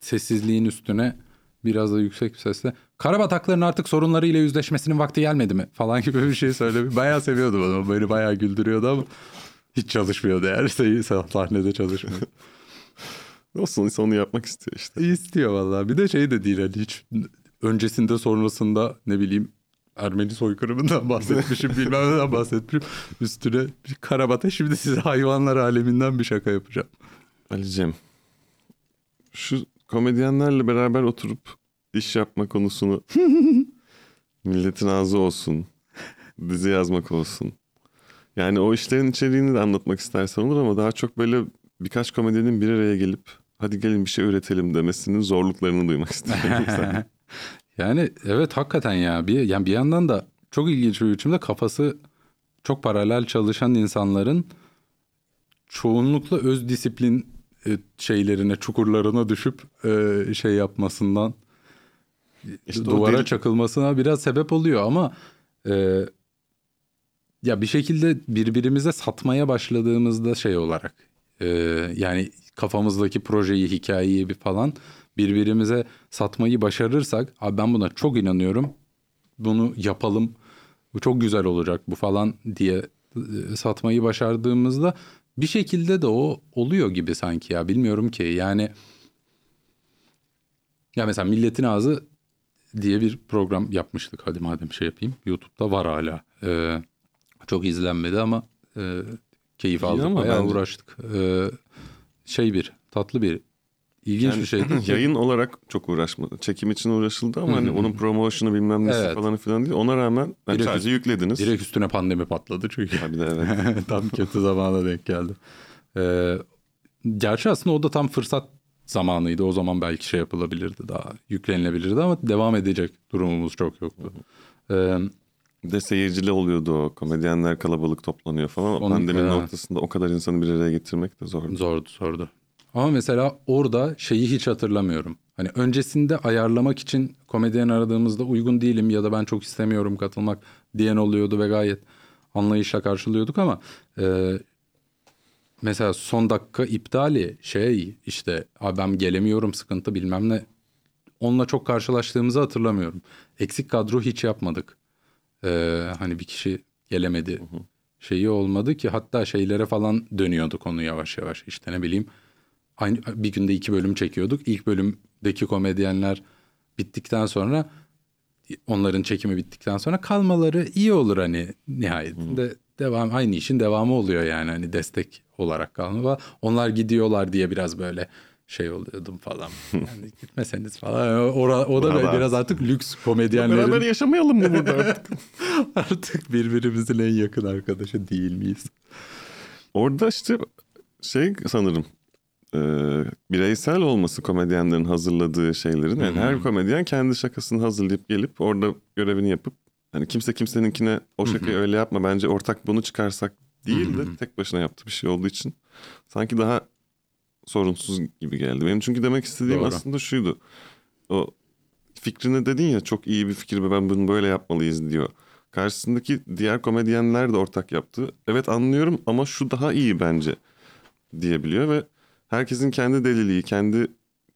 S2: sessizliğin üstüne biraz da yüksek bir sesle karabatakların artık sorunlarıyla yüzleşmesinin vakti gelmedi mi falan gibi bir şey söylemiş. Bayağı seviyordum onu. Beni bayağı güldürüyordu ama hiç çalışmıyordu yani. Şey, sahnede çalışmıyor.
S1: Olsun insan onu yapmak istiyor işte.
S2: İstiyor vallahi. Bir de şey de değil hani hiç öncesinde sonrasında ne bileyim Ermeni soykırımından bahsetmişim bilmem neden bahsetmişim. Üstüne bir karabata şimdi size hayvanlar aleminden bir şaka yapacağım.
S1: Ali'cim şu komedyenlerle beraber oturup iş yapma konusunu *laughs* milletin ağzı olsun, dizi yazmak olsun. Yani o işlerin içeriğini de anlatmak istersen olur ama daha çok böyle birkaç komedyenin bir araya gelip hadi gelin bir şey üretelim demesinin zorluklarını duymak. Sen- *laughs*
S2: Yani evet hakikaten ya bir yani bir yandan da çok ilginç bir biçimde kafası çok paralel çalışan insanların çoğunlukla öz disiplin e, şeylerine çukurlarına düşüp e, şey yapmasından
S1: İşte
S2: duvara
S1: deli-
S2: çakılmasına biraz sebep oluyor ama e, ya bir şekilde birbirimize satmaya başladığımızda şey olarak e, yani kafamızdaki projeyi hikayeyi bir falan birbirimize satmayı başarırsak abi ben buna çok inanıyorum bunu yapalım bu çok güzel olacak bu falan diye e, satmayı başardığımızda bir şekilde de o oluyor gibi sanki ya bilmiyorum ki. Yani ya mesela Milletin Ağzı diye bir program yapmıştık. Hadi madem şey yapayım. YouTube'da var hala. Ee, çok izlenmedi ama e, keyif
S1: İyi
S2: aldık.
S1: ama
S2: Bayağı
S1: bence-
S2: uğraştık. Ee, şey bir, tatlı bir. İlginç
S1: Yani
S2: bir şeydi. *laughs*
S1: yayın olarak çok uğraşmadı. Çekim için uğraşıldı ama hani onun promotion'ı bilmem nesi
S2: Evet.
S1: falan filan değil. Ona rağmen yani
S2: Direkt-
S1: sadece yüklediniz.
S2: Direkt üstüne pandemi patladı çünkü.
S1: Tabii de evet. *laughs*
S2: tam kötü zamana denk geldi. Ee, gerçi aslında o da tam fırsat zamanıydı. O zaman belki şey yapılabilirdi daha yüklenilebilirdi ama devam edecek durumumuz çok yoktu. Ee,
S1: Bir de seyircili oluyordu o. Komedyenler kalabalık toplanıyor falan.
S2: Onun-
S1: Pandeminin
S2: evet.
S1: ortasında o kadar insanı bir araya getirmek de zor.
S2: Zordu zordu. Ama mesela orada şeyi hiç hatırlamıyorum. Hani öncesinde ayarlamak için komedyen aradığımızda uygun değilim ya da ben çok istemiyorum katılmak diyen oluyordu ve gayet anlayışla karşılıyorduk ama e, mesela son dakika iptali şey işte ben gelemiyorum sıkıntı bilmem ne onunla çok karşılaştığımızı hatırlamıyorum. Eksik kadro hiç yapmadık. E, hani bir kişi gelemedi şeyi olmadı ki hatta şeylere falan dönüyordu konu yavaş yavaş işte ne bileyim aynı bir günde iki bölüm çekiyorduk. İlk bölümdeki komedyenler bittikten sonra onların çekimi bittikten sonra kalmaları iyi olur hani nihayetinde devam aynı işin devamı oluyor yani hani destek olarak kalma. Onlar gidiyorlar diye biraz böyle şey oluyordum falan. *laughs* Yani gitmeseniz falan. Ora, o da
S1: Bravo.
S2: biraz artık lüks
S1: Beraber
S2: komedyenlerin
S1: yaşamayalım mı burada artık? *laughs*
S2: artık birbirimizin en yakın arkadaşı değil miyiz?
S1: Orada işte şey sanırım e, bireysel olması komedyenlerin hazırladığı şeylerin. Yani her komedyen kendi şakasını hazırlayıp gelip orada görevini yapıp hani kimse kimseninkine o şakayı öyle yapma bence ortak bunu çıkarsak değil de tek başına yaptığı bir şey olduğu için sanki daha sorunsuz gibi geldi. Benim çünkü demek istediğim
S2: Doğru.
S1: aslında şuydu. O fikrini dedin ya çok iyi bir fikir ve ben bunu böyle yapmalıyız diyor. Karşısındaki diğer komedyenler de ortak yaptı. Evet anlıyorum ama şu daha iyi bence diyebiliyor ve herkesin kendi deliliği, kendi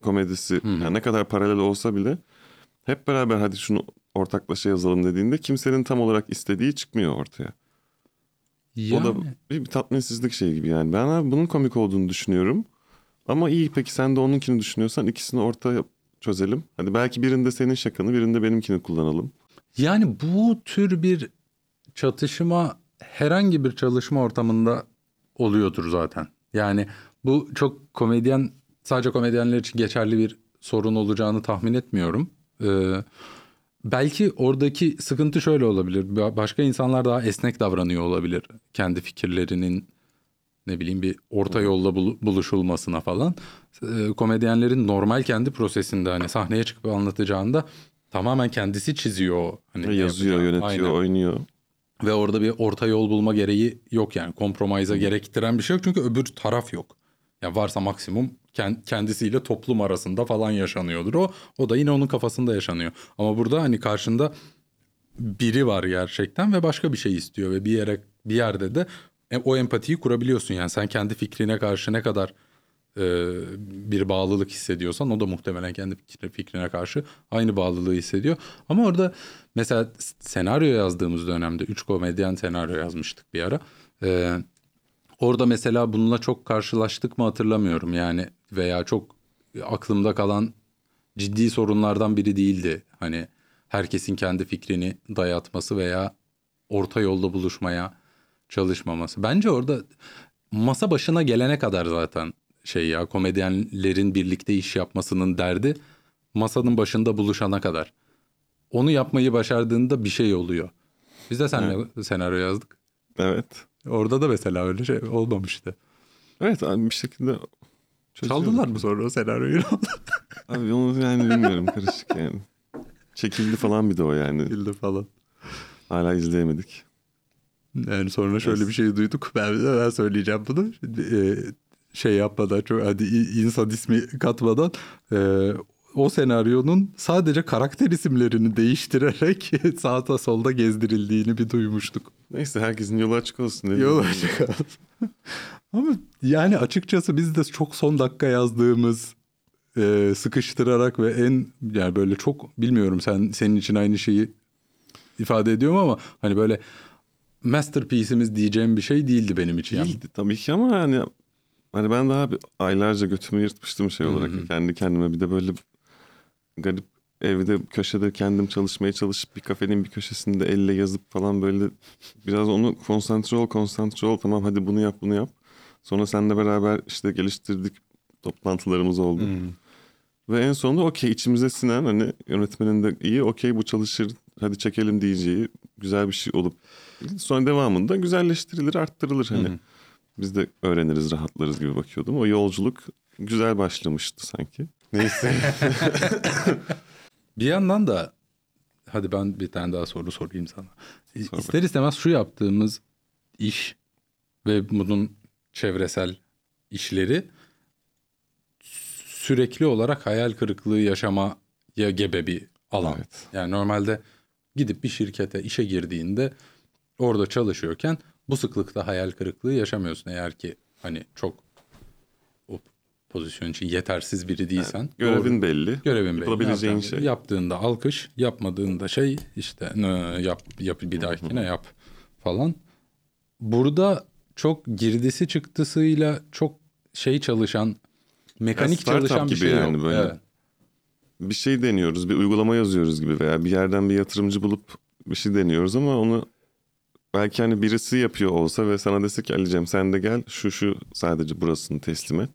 S1: komedisi yani ne kadar paralel olsa bile hep beraber hadi şunu ortaklaşa yazalım dediğinde kimsenin tam olarak istediği çıkmıyor ortaya. O da bir, bir tatminsizlik şey gibi yani. Ben abi bunun komik olduğunu düşünüyorum. Ama iyi peki sen de onunkini düşünüyorsan ikisini ortaya çözelim. Hadi belki birinde senin şakanı birinde benimkini kullanalım.
S2: Yani bu tür bir çatışma herhangi bir çalışma ortamında oluyordur zaten. Yani bu çok komedyen sadece komedyenler için geçerli bir sorun olacağını tahmin etmiyorum. Ee, belki oradaki sıkıntı şöyle olabilir. Ba- Başka insanlar daha esnek davranıyor olabilir. Kendi fikirlerinin ne bileyim bir orta yolla bul- buluşulmasına falan. Ee, komedyenlerin normal kendi prosesinde hani sahneye çıkıp anlatacağında tamamen kendisi çiziyor. Hani
S1: Yazıyor, yönetiyor,
S2: Aynen.
S1: oynuyor.
S2: Ve orada bir orta yol bulma gereği yok yani. Kompromiza gerektiren bir şey yok çünkü öbür taraf yok. Ya varsa maksimum kendisiyle toplum arasında falan yaşanıyordur o. O da yine onun kafasında yaşanıyor. Ama burada hani karşında biri var gerçekten ve başka bir şey istiyor ve bir yere bir yerde de e, o empatiyi kurabiliyorsun. Yani sen kendi fikrine karşı ne kadar e, bir bağlılık hissediyorsan o da muhtemelen kendi fikri- fikrine karşı aynı bağlılığı hissediyor. Ama orada mesela senaryo yazdığımız dönemde 3 komedyen senaryo yazmıştık bir ara. E, orada mesela bununla çok karşılaştık mı hatırlamıyorum yani veya çok aklımda kalan ciddi sorunlardan biri değildi. Hani herkesin kendi fikrini dayatması veya orta yolda buluşmaya çalışmaması. Bence orada masa başına gelene kadar zaten şey ya komedyenlerin birlikte iş yapmasının derdi masanın başında buluşana kadar. Onu yapmayı başardığında bir şey oluyor. Biz de seninle senaryo yazdık.
S1: Evet.
S2: Orada da mesela öyle şey olmamıştı.
S1: Evet abi bir şekilde çözüyor.
S2: Çaldılar mı sonra o senaryoyu? *laughs*
S1: Abi onu yani bilmiyorum karışık yani. Çekildi falan bir de o yani.
S2: Bildi falan.
S1: Hala izleyemedik.
S2: Yani sonra şöyle bir şey duyduk. *laughs* Ben, ben söyleyeceğim bunu. Ee, şey yapmadan çok hadi insan ismi katmadan e, o senaryonun sadece karakter isimlerini değiştirerek *laughs* sağda solda gezdirildiğini bir duymuştuk.
S1: Neyse herkesin yolu açık olsun. Ne
S2: Yol
S1: diyeyim?
S2: açık olsun. *laughs* Ama yani açıkçası biz de çok son dakika yazdığımız e, sıkıştırarak ve en yani böyle çok bilmiyorum sen senin için aynı şeyi ifade ediyorum ama hani böyle masterpiece'imiz diyeceğim bir şey değildi benim için. Yani
S1: Değildi tabii ki ama yani hani ben daha bir aylarca götümü yırtmıştım şey olarak. Kendi kendime bir de böyle garip evde köşede kendim çalışmaya çalışıp bir kafenin bir köşesinde elle yazıp falan böyle biraz onu konsantre ol konsantre ol tamam hadi bunu yap bunu yap. Sonra seninle beraber işte geliştirdik toplantılarımız oldu. Ve en sonunda okey içimize sinen hani yönetmenin de iyi okey bu çalışır hadi çekelim diyeceği güzel bir şey olup sonra devamında güzelleştirilir arttırılır hani. Biz de öğreniriz rahatlarız gibi bakıyordum. O yolculuk güzel başlamıştı sanki. Neyse. *laughs*
S2: Bir yandan da hadi ben bir tane daha soru sorayım sana.
S1: Sor
S2: İster istemez şu yaptığımız iş ve bunun çevresel işleri sürekli olarak hayal kırıklığı yaşamaya gebe bir alan.
S1: Evet.
S2: Yani normalde gidip bir şirkete işe girdiğinde orada çalışıyorken bu sıklıkta hayal kırıklığı yaşamıyorsun eğer ki hani çok pozisyon için yetersiz biri değilsen.
S1: Görevin
S2: Doğru.
S1: belli.
S2: Görevin belli.
S1: Yapabileceğin
S2: Yaptığın-
S1: şey.
S2: Yaptığında alkış, yapmadığında şey işte "Nö, yap, yap bir dahakine yap falan. Burada çok girdisi çıktısıyla çok şey çalışan, mekanik çalışan bir
S1: gibi
S2: şey
S1: yani
S2: yok.
S1: böyle.
S2: Evet.
S1: Bir şey deniyoruz, bir uygulama yazıyoruz gibi veya bir yerden bir yatırımcı bulup bir şey deniyoruz ama onu belki hani birisi yapıyor olsa ve sana dese ki Ali'cim sen de gel şu şu sadece burasını teslim et.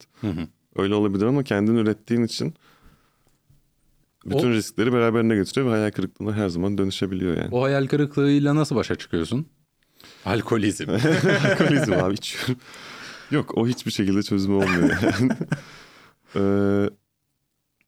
S1: Öyle olabilir ama kendin ürettiğin için bütün
S2: O-
S1: riskleri beraberine getiriyor ve hayal kırıklığına her zaman dönüşebiliyor yani.
S2: O hayal kırıklığıyla nasıl başa çıkıyorsun? Alkolizm. *laughs*
S1: Alkolizm abi içiyorum. Yok o hiçbir şekilde çözümü olmuyor yani. *laughs* ee,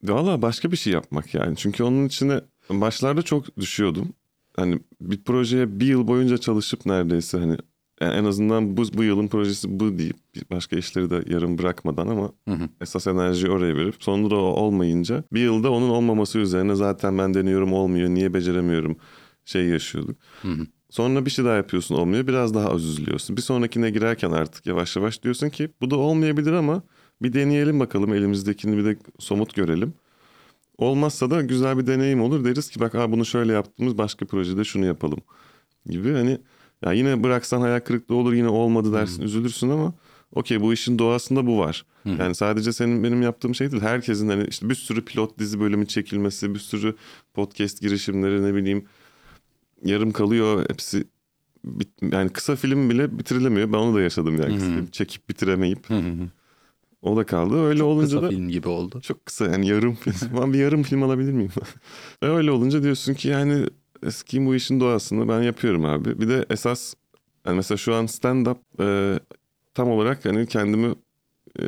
S1: Valla başka bir şey yapmak yani. Çünkü onun içine başlarda çok düşüyordum. Hani bir projeye bir yıl boyunca çalışıp neredeyse hani yani en azından bu, bu yılın projesi bu deyip başka işleri de yarım bırakmadan ama
S2: Hı hı.
S1: esas enerjiyi oraya verip sonunda o olmayınca bir yılda onun olmaması üzerine zaten ben deniyorum olmuyor niye beceremiyorum şey yaşıyorduk.
S2: Hı hı.
S1: Sonra bir şey daha yapıyorsun olmuyor biraz daha az üzülüyorsun. Bir sonrakine girerken artık yavaş yavaş diyorsun ki bu da olmayabilir ama bir deneyelim bakalım elimizdekini bir de somut görelim. Olmazsa da güzel bir deneyim olur deriz ki bak Aa, bunu şöyle yaptığımız başka projede şunu yapalım gibi hani ya yine bıraksan hayal kırıklığı olur yine olmadı dersin üzülürsün ama okey bu işin doğasında bu var. Yani sadece senin benim yaptığım şey değil herkesin hani işte bir sürü pilot dizi bölümü çekilmesi bir sürü podcast girişimleri ne bileyim yarım kalıyor hepsi bit- yani kısa film bile bitirilemiyor ben onu da yaşadım yani kısa film çekip bitiremeyip
S2: hı hı.
S1: o da kaldı öyle olunca
S2: Kısa
S1: da
S2: film gibi oldu.
S1: çok kısa yani yarım film. *laughs* Ben bir yarım film alabilir miyim? *laughs* Öyle olunca diyorsun ki yani eskiyim bu işin doğasını ben yapıyorum abi. Bir de esas yani mesela şu an stand-up e, tam olarak hani kendimi e,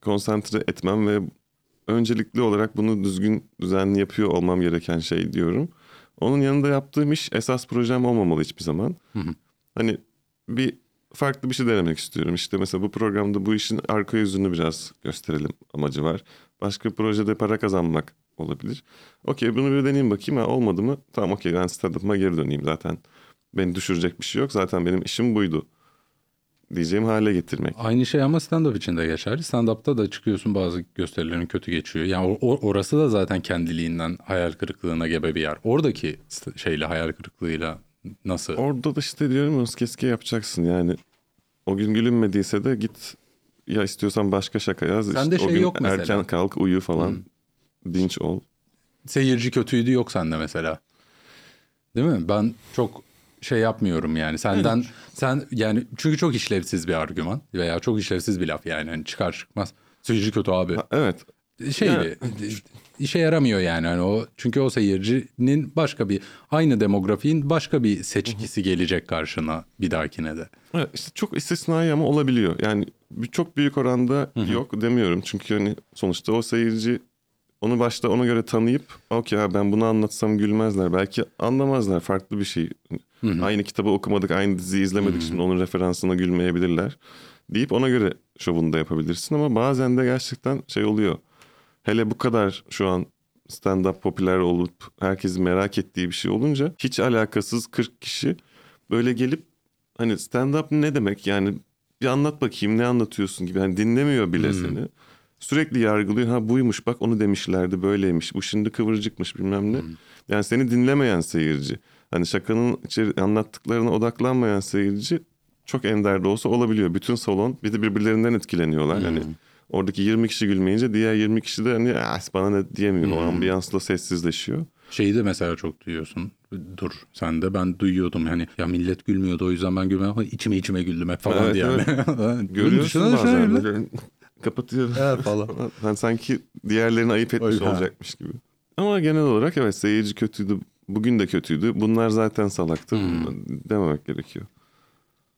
S1: konsantre etmem ve öncelikli olarak bunu düzgün düzenli yapıyor olmam gereken şey diyorum. Onun yanında yaptığım iş esas projem olmamalı hiçbir zaman.
S2: Hı hı.
S1: Hani bir farklı bir şey denemek istiyorum. İşte mesela bu programda bu işin arka yüzünü biraz gösterelim amacı var. Başka bir projede para kazanmak olabilir. Okey bunu bir deneyeyim bakayım. Ha, olmadı mı? Tamam okey ben stand-up'ıma geri döneyim zaten. Beni düşürecek bir şey yok. Zaten benim işim buydu. Diyeceğim hale getirmek.
S2: Aynı şey ama stand-up için de geçerli. Stand-up'ta da çıkıyorsun bazı gösterilerin kötü geçiyor. Yani o- o- orası da zaten kendiliğinden hayal kırıklığına gebe bir yer. Oradaki şeyle hayal kırıklığıyla nasıl?
S1: Orada da işte diyorum ya keske yapacaksın yani. O gün gülünmediyse de git ya istiyorsan başka şaka yaz.
S2: Sende
S1: İşte o
S2: şey
S1: gün
S2: yok mesela.
S1: Erken kalk uyu falan. Dinç ol.
S2: Seyirci kötüydü yok sende mesela. Değil mi? Ben çok şey yapmıyorum yani. Senden sen yani çünkü çok işlevsiz bir argüman veya çok işlevsiz bir laf yani. Hani çıkar çıkmaz. Seyirci kötü abi.
S1: Ha, evet.
S2: Şey
S1: Ya-
S2: işe yaramıyor yani hani o çünkü o seyircinin başka bir aynı demografiğin başka bir seçkisi gelecek karşına bir dahakine de.
S1: Evet, işte çok istisnai ama olabiliyor. Yani bir- çok büyük oranda yok demiyorum. Çünkü hani sonuçta o seyirci onu başta ona göre tanıyıp okey ben bunu anlatsam gülmezler. Belki anlamazlar farklı bir şey. Aynı kitabı okumadık, aynı diziyi izlemedik şimdi onun referansına gülmeyebilirler. Deyip ona göre şovunu da yapabilirsin ama bazen de gerçekten şey oluyor. Hele bu kadar şu an stand-up popüler olup herkesin merak ettiği bir şey olunca hiç alakasız 40 kişi böyle gelip hani stand-up ne demek yani bir anlat bakayım ne anlatıyorsun gibi hani dinlemiyor bile seni. Sürekli yargılıyor ha buymuş bak onu demişlerdi böyleymiş bu şimdi kıvırcıkmış bilmem ne. Yani seni dinlemeyen seyirci hani şakanın içeri anlattıklarına odaklanmayan seyirci çok ender de olsa olabiliyor. Bütün salon bir de birbirlerinden etkileniyorlar. Hani oradaki 20 kişi gülmeyince diğer 20 kişi de hani "Ah, bana ne diyemiyor. O ambiyansla sessizleşiyor.
S2: Şeyi de mesela çok duyuyorsun. Dur sen de ben duyuyordum hani ya millet gülmüyordu o yüzden ben gülmem ama içime içime güldüm hep falan
S1: Evet,
S2: diye.
S1: evet. *laughs* Görüyorsun bazen
S2: şöyle.
S1: böyle kapatıyor.
S2: Evet falan.
S1: Hani sanki diğerlerini ayıp etmiş
S2: Oy, ha.
S1: olacakmış gibi. Ama genel olarak evet seyirci kötüydü. Bugün de kötüydü. Bunlar zaten salaktı. Dememek gerekiyor.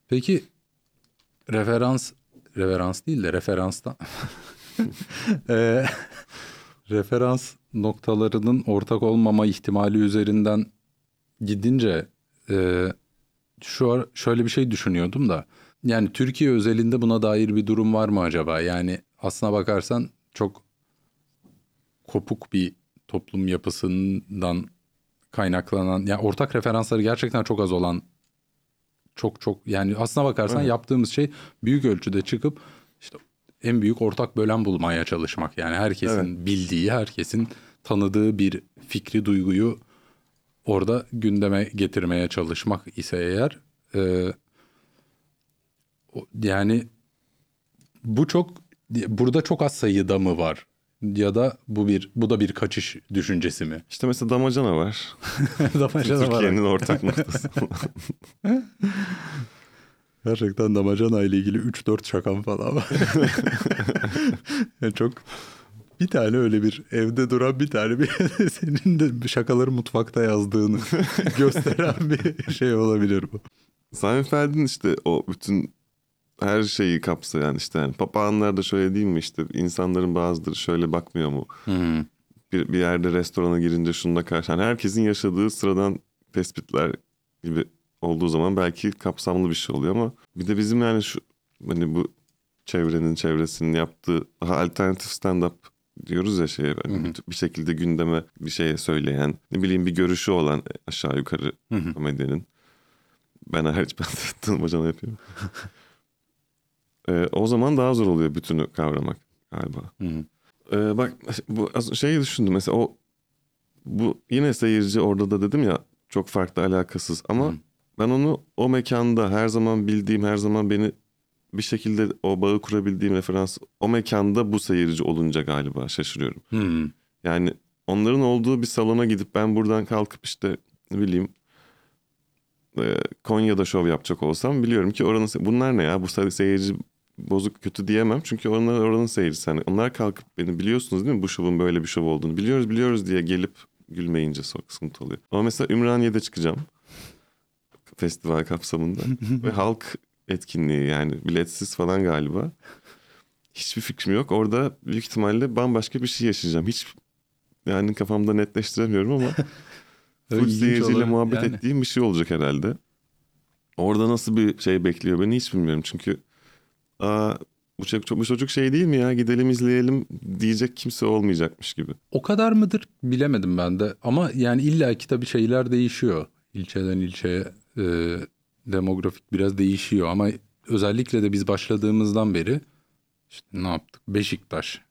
S2: Peki referans referans değil de referanstan Eee, *laughs* referans noktalarının ortak olmama ihtimali üzerinden gidince eee, şu ar- şöyle bir şey düşünüyordum da yani Türkiye özelinde buna dair bir durum var mı acaba? Yani aslına bakarsan çok kopuk bir toplum yapısından kaynaklanan yani ortak referansları gerçekten çok az olan çok çok yani aslına bakarsan
S1: Evet.
S2: yaptığımız şey büyük ölçüde çıkıp işte en büyük ortak bölen bulmaya çalışmak. Yani herkesin bildiği, herkesin tanıdığı bir fikri, duyguyu orada gündeme getirmeye çalışmak ise eğer e, yani bu çok burada çok az sayıda mı var? Ya da bu bir bu da bir kaçış düşüncesi mi?
S1: İşte mesela damacana var. *laughs*
S2: Damacana var.
S1: Türkiye'nin ortak noktası. *laughs*
S2: Gerçekten damacana ile ilgili 3-4 şakam falan var. *laughs* yani çok bir tane öyle bir evde duran bir tane bir senin de şakaları mutfakta yazdığını gösteren bir şey olabilir bu.
S1: Seinfeld'in işte o bütün her şeyi kapsayan işte yani papağanlar da şöyle değil mi işte insanların bazıları şöyle bakmıyor mu?
S2: Hmm.
S1: Bir, bir yerde restorana girince şununla karşı yani herkesin yaşadığı sıradan tespitler gibi olduğu zaman belki kapsamlı bir şey oluyor ama bir de bizim yani şu hani bu çevrenin çevresinin yaptığı daha alternatif stand-up diyoruz ya şeye hani bir şekilde gündeme bir şeye söyleyen ne bileyim bir görüşü olan aşağı yukarı komedyenin ben hariç ben de *laughs* tanımacana yapıyorum. *laughs* Ee, o zaman daha zor oluyor bütünü kavramak galiba. Ee, bak bu şeyi düşündüm mesela o bu yine seyirci orada da dedim ya çok farklı alakasız ama ben onu o mekanda her zaman bildiğim her zaman beni bir şekilde o bağı kurabildiğim referans o mekanda bu seyirci olunca galiba şaşırıyorum.
S2: Hmm.
S1: Yani onların olduğu bir salona gidip ben buradan kalkıp işte ne bileyim e, Konya'da şov yapacak olsam biliyorum ki oranın bunlar ne ya bu se- seyirci bozuk kötü diyemem çünkü onlar oranın seyircisi. Hani onlar kalkıp beni biliyorsunuz değil mi bu şovun böyle bir şov olduğunu biliyoruz biliyoruz diye gelip gülmeyince sıkıntı oluyor. Ama mesela Ümraniye'de çıkacağım festival kapsamında *laughs* ve halk etkinliği yani biletsiz falan galiba. Hiçbir fikrim yok. Orada büyük ihtimalle bambaşka bir şey yaşayacağım. Hiç yani kafamda netleştiremiyorum ama *laughs* full seyirciyle muhabbet
S2: yani.
S1: ettiğim bir şey olacak herhalde. Orada nasıl bir şey bekliyor beni hiç bilmiyorum. Çünkü aa, bu çocuk, bu çocuk şey değil mi ya gidelim izleyelim diyecek kimse olmayacakmış gibi.
S2: O kadar mıdır bilemedim ben de. Ama yani illa ki tabii şeyler değişiyor. İlçeden ilçeye e, demografik biraz değişiyor. Ama özellikle de biz başladığımızdan beri işte ne yaptık? Beşiktaş,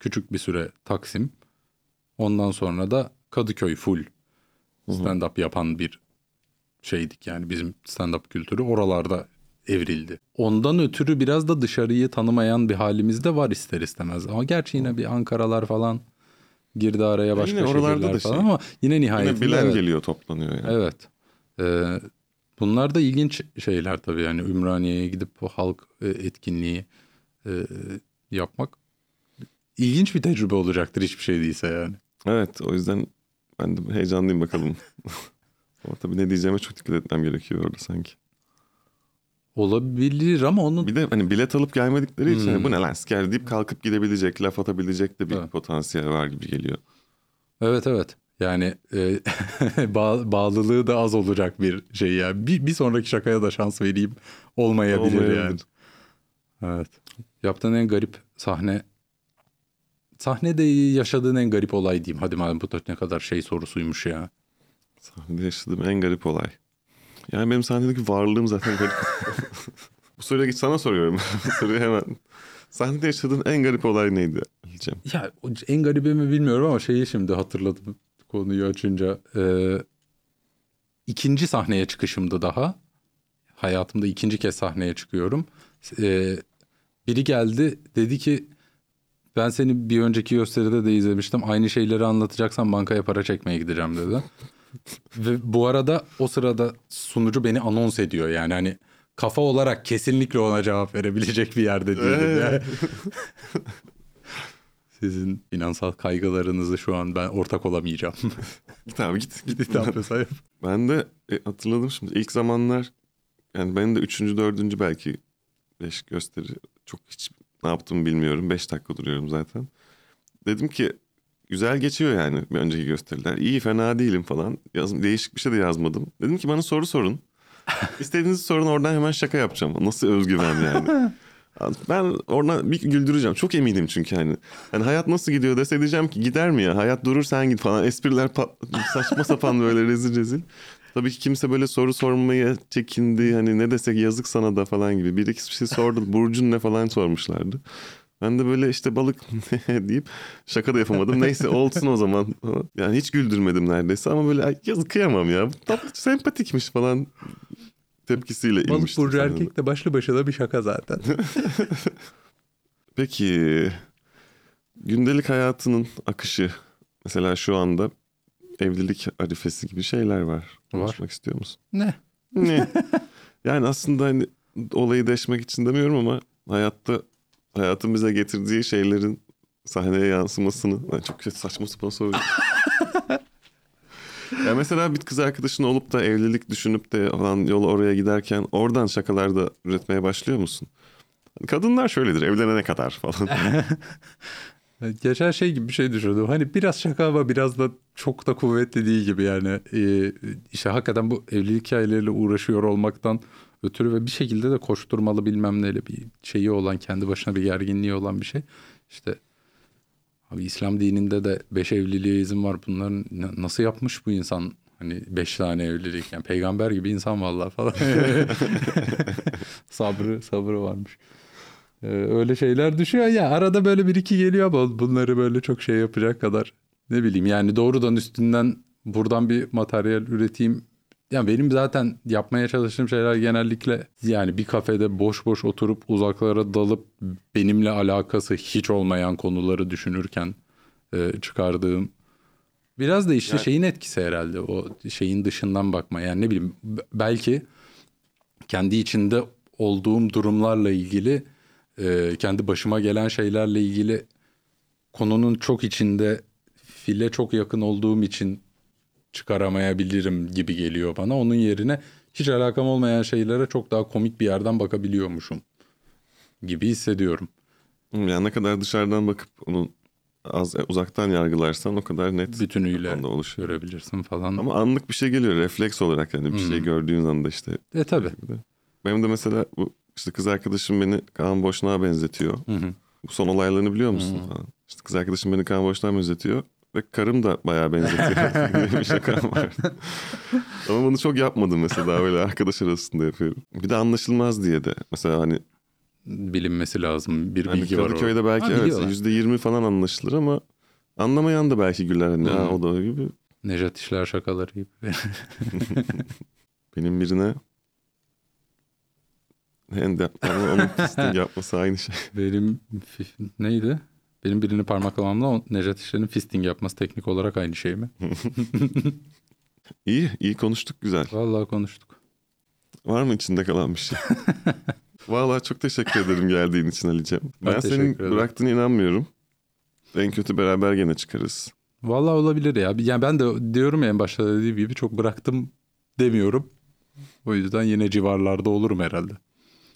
S2: küçük bir süre Taksim. Ondan sonra da Kadıköy full stand-up yapan bir şeydik. Yani bizim stand-up kültürü oralarda evrildi. Ondan ötürü biraz da dışarıyı tanımayan bir halimiz de var ister istemez. Ama gerçi yine bir Ankaralar falan girdi araya başka
S1: yine oralarda da
S2: falan
S1: şey.
S2: ama yine
S1: Yine
S2: nihayetinde
S1: bilen
S2: evet.
S1: geliyor toplanıyor yani.
S2: Evet. Ee, bunlar da ilginç şeyler tabii yani Ümraniye'ye gidip o halk e, etkinliği e, yapmak ilginç bir tecrübe olacaktır hiçbir şey değilse yani.
S1: Evet o yüzden ben de heyecanlıyım bakalım. *laughs* Ama tabii ne diyeceğime çok dikkat etmem gerekiyor orada sanki.
S2: Olabilir ama onun
S1: Bir de hani bilet alıp gelmedikleri için hani bu ne lan siker deyip kalkıp gidebilecek, laf atabilecek de bir
S2: Evet.
S1: potansiyel var gibi geliyor.
S2: evet evet yani e, *laughs* bağ- bağlılığı da az olacak bir şey yani. Bir, bir sonraki şakaya da şans vereyim olmayabilir,
S1: Olmayabilir.
S2: yani. Evet. Yaptığın en garip sahne sahnede yaşadığın en garip olay diyeyim. Hadi madem bu ne kadar şey sorusuymuş ya.
S1: Sahnede yaşadığım en garip olay. Yani benim sahnedeki varlığım zaten garip. *laughs* bu soruya git sana soruyorum. *laughs* soruyu hemen. Sahnede yaşadığın en garip olay neydi? Diyeceğim.
S2: Ya en garibi mi bilmiyorum ama şeyi şimdi hatırladım konuyu açınca. Ee, ikinci sahneye çıkışımdı daha. Hayatımda ikinci kez sahneye çıkıyorum. Ee, biri geldi dedi ki ben seni bir önceki gösteride de izlemiştim. Aynı şeyleri anlatacaksan bankaya para çekmeye gideceğim dedi. Ve bu arada o sırada sunucu beni anons ediyor yani hani kafa olarak kesinlikle ona cevap verebilecek bir yerde değilim. *laughs* Sizin finansal kaygılarınızı şu an ben ortak olamayacağım. *laughs*
S1: Abi git. git.
S2: Git sayıp.
S1: Ben de e, hatırladım şimdi ilk zamanlar yani benim de üçüncü dördüncü belki beş gösteri çok hiç ne yaptığımı bilmiyorum. Beş dakika duruyorum zaten. Dedim ki güzel geçiyor yani bir önceki gösteriler. İyi fena değilim falan. Yaz, değişik bir şey de yazmadım. Dedim ki bana soru sorun. *laughs* İstediğinizi sorun oradan hemen şaka yapacağım. Nasıl özgüven yani. *laughs* Ben oradan bir güldüreceğim. Çok eminim çünkü hani. Hani hayat nasıl gidiyor dese diyeceğim ki gider mi ya? Hayat durur sen git falan. Espriler saçma sapan böyle rezil rezil. Tabii ki kimse böyle soru sormaya çekindi. Hani ne desek yazık sana da falan gibi. Bir iki şey sordu. Burcun ne falan sormuşlardı. Ben de böyle işte balık *laughs* deyip şaka da yapamadım. Neyse olsun o zaman. Yani hiç güldürmedim neredeyse ama böyle "Ay, yazık kıyamam ya. Tatlı sempatikmiş falan tepkisiyle
S2: Balık
S1: inmiştim.
S2: burcu
S1: sahnede.
S2: erkek de başlı başına bir şaka zaten. *laughs*
S1: Peki gündelik hayatının akışı mesela şu anda evlilik arifesi gibi şeyler var. Konuşmak istiyor musun?
S2: ne?
S1: Ne? yani aslında hani olayı deşmek için demiyorum ama hayatta hayatın bize getirdiği şeylerin sahneye yansımasını ben çok kötü saçma sapan soruyorum. *laughs* ya mesela bir kız arkadaşın olup da evlilik düşünüp de falan yolu oraya giderken oradan şakalar da üretmeye başlıyor musun? Kadınlar şöyledir evlenene kadar falan. *laughs*
S2: Geçen şey gibi bir şey düşündüm. Hani biraz şaka ama biraz da çok da kuvvetli değil gibi yani. Ee, işte hakikaten bu evlilik hikayeleriyle uğraşıyor olmaktan ötürü ve bir şekilde de koşturmalı bilmem neyle bir şeyi olan kendi başına bir gerginliği olan bir şey. İşte abi İslam dininde de beş evliliğe izin var. Bunların nasıl yapmış bu insan? Hani beş tane evlilik yani peygamber gibi insan vallahi falan. *laughs* *laughs* sabrı sabrı varmış. Ee, öyle şeyler düşüyor ya arada böyle bir iki geliyor ama bunları böyle çok şey yapacak kadar ne bileyim yani doğrudan üstünden buradan bir materyal üreteyim. Yani benim zaten yapmaya çalıştığım şeyler genellikle yani bir kafede boş boş oturup uzaklara dalıp benimle alakası hiç olmayan konuları düşünürken e, çıkardığım biraz da işte yani... şeyin etkisi herhalde o şeyin dışından bakma. Yani ne bileyim belki kendi içinde olduğum durumlarla ilgili e, kendi başıma gelen şeylerle ilgili konunun çok içinde file çok yakın olduğum için çıkaramayabilirim gibi geliyor bana. Onun yerine hiç alakam olmayan şeylere çok daha komik bir yerden bakabiliyormuşum gibi hissediyorum.
S1: Yani ne kadar dışarıdan bakıp onu az uzaktan yargılarsan o kadar net
S2: bütünüyle oluşuyor. görebilirsin falan.
S1: Ama anlık bir şey geliyor refleks olarak yani bir şey hmm. şey gördüğün anda işte.
S2: E tabi.
S1: Benim de mesela bu işte kız arkadaşım beni Kaan Boşnak'a benzetiyor. Hı hı. Bu son olaylarını biliyor musun hı. falan. İşte kız arkadaşım beni Kaan Boşnak'a benzetiyor. Ve karım da bayağı benzetiyor. *laughs* bir şakam var. Ama bunu çok yapmadım mesela öyle arkadaş arasında yapıyorum. Bir de anlaşılmaz diye de. Mesela hani
S2: bilinmesi lazım bir hani bilgi var
S1: Kadıköy'de belki ha, evet yüzde yirmi falan anlaşılır ama anlamayan da belki güler. Hani, hmm. o da gibi.
S2: Nejat İşler şakaları gibi. *laughs*
S1: Benim birine Handap ama onun fisting yapması aynı şey.
S2: Benim neydi? Benim birini parmaklamamla Nejat İşler'in fisting yapması teknik olarak aynı şey mi? *laughs*
S1: İyi, iyi konuştuk güzel.
S2: Vallahi konuştuk.
S1: Var mı içinde kalan bir şey? *laughs* Vallahi çok teşekkür ederim geldiğin için Ali'cem. Ben, ben senin ederim. bıraktığına inanmıyorum. En kötü beraber gene çıkarız.
S2: Vallahi olabilir ya. Yani ben de diyorum ya en başta dediğim gibi çok bıraktım demiyorum. O yüzden yine civarlarda olurum herhalde.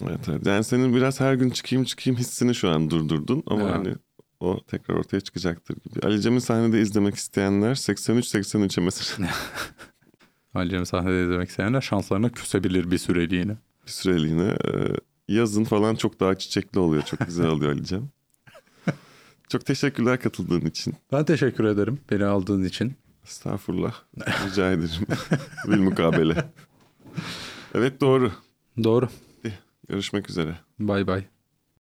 S1: Evet, evet. Yani senin biraz her gün çıkayım çıkayım hissini şu an durdurdun ama evet. hani o tekrar ortaya çıkacaktır gibi. Ali Cem'i sahnede izlemek isteyenler 83-83'e mesela. *laughs*
S2: Ali Cem'i sahnede izlemek isteyenler şanslarına küsebilir bir süreliğine.
S1: Bir süreliğine. E, yazın falan çok daha çiçekli oluyor. Çok güzel oluyor Ali Cem. *laughs* Çok teşekkürler katıldığın için.
S2: Ben teşekkür ederim beni aldığın için.
S1: Estağfurullah. Rica ederim. *laughs* Bir mukabele. Evet doğru.
S2: Doğru.
S1: Görüşmek üzere.
S2: Bay bay.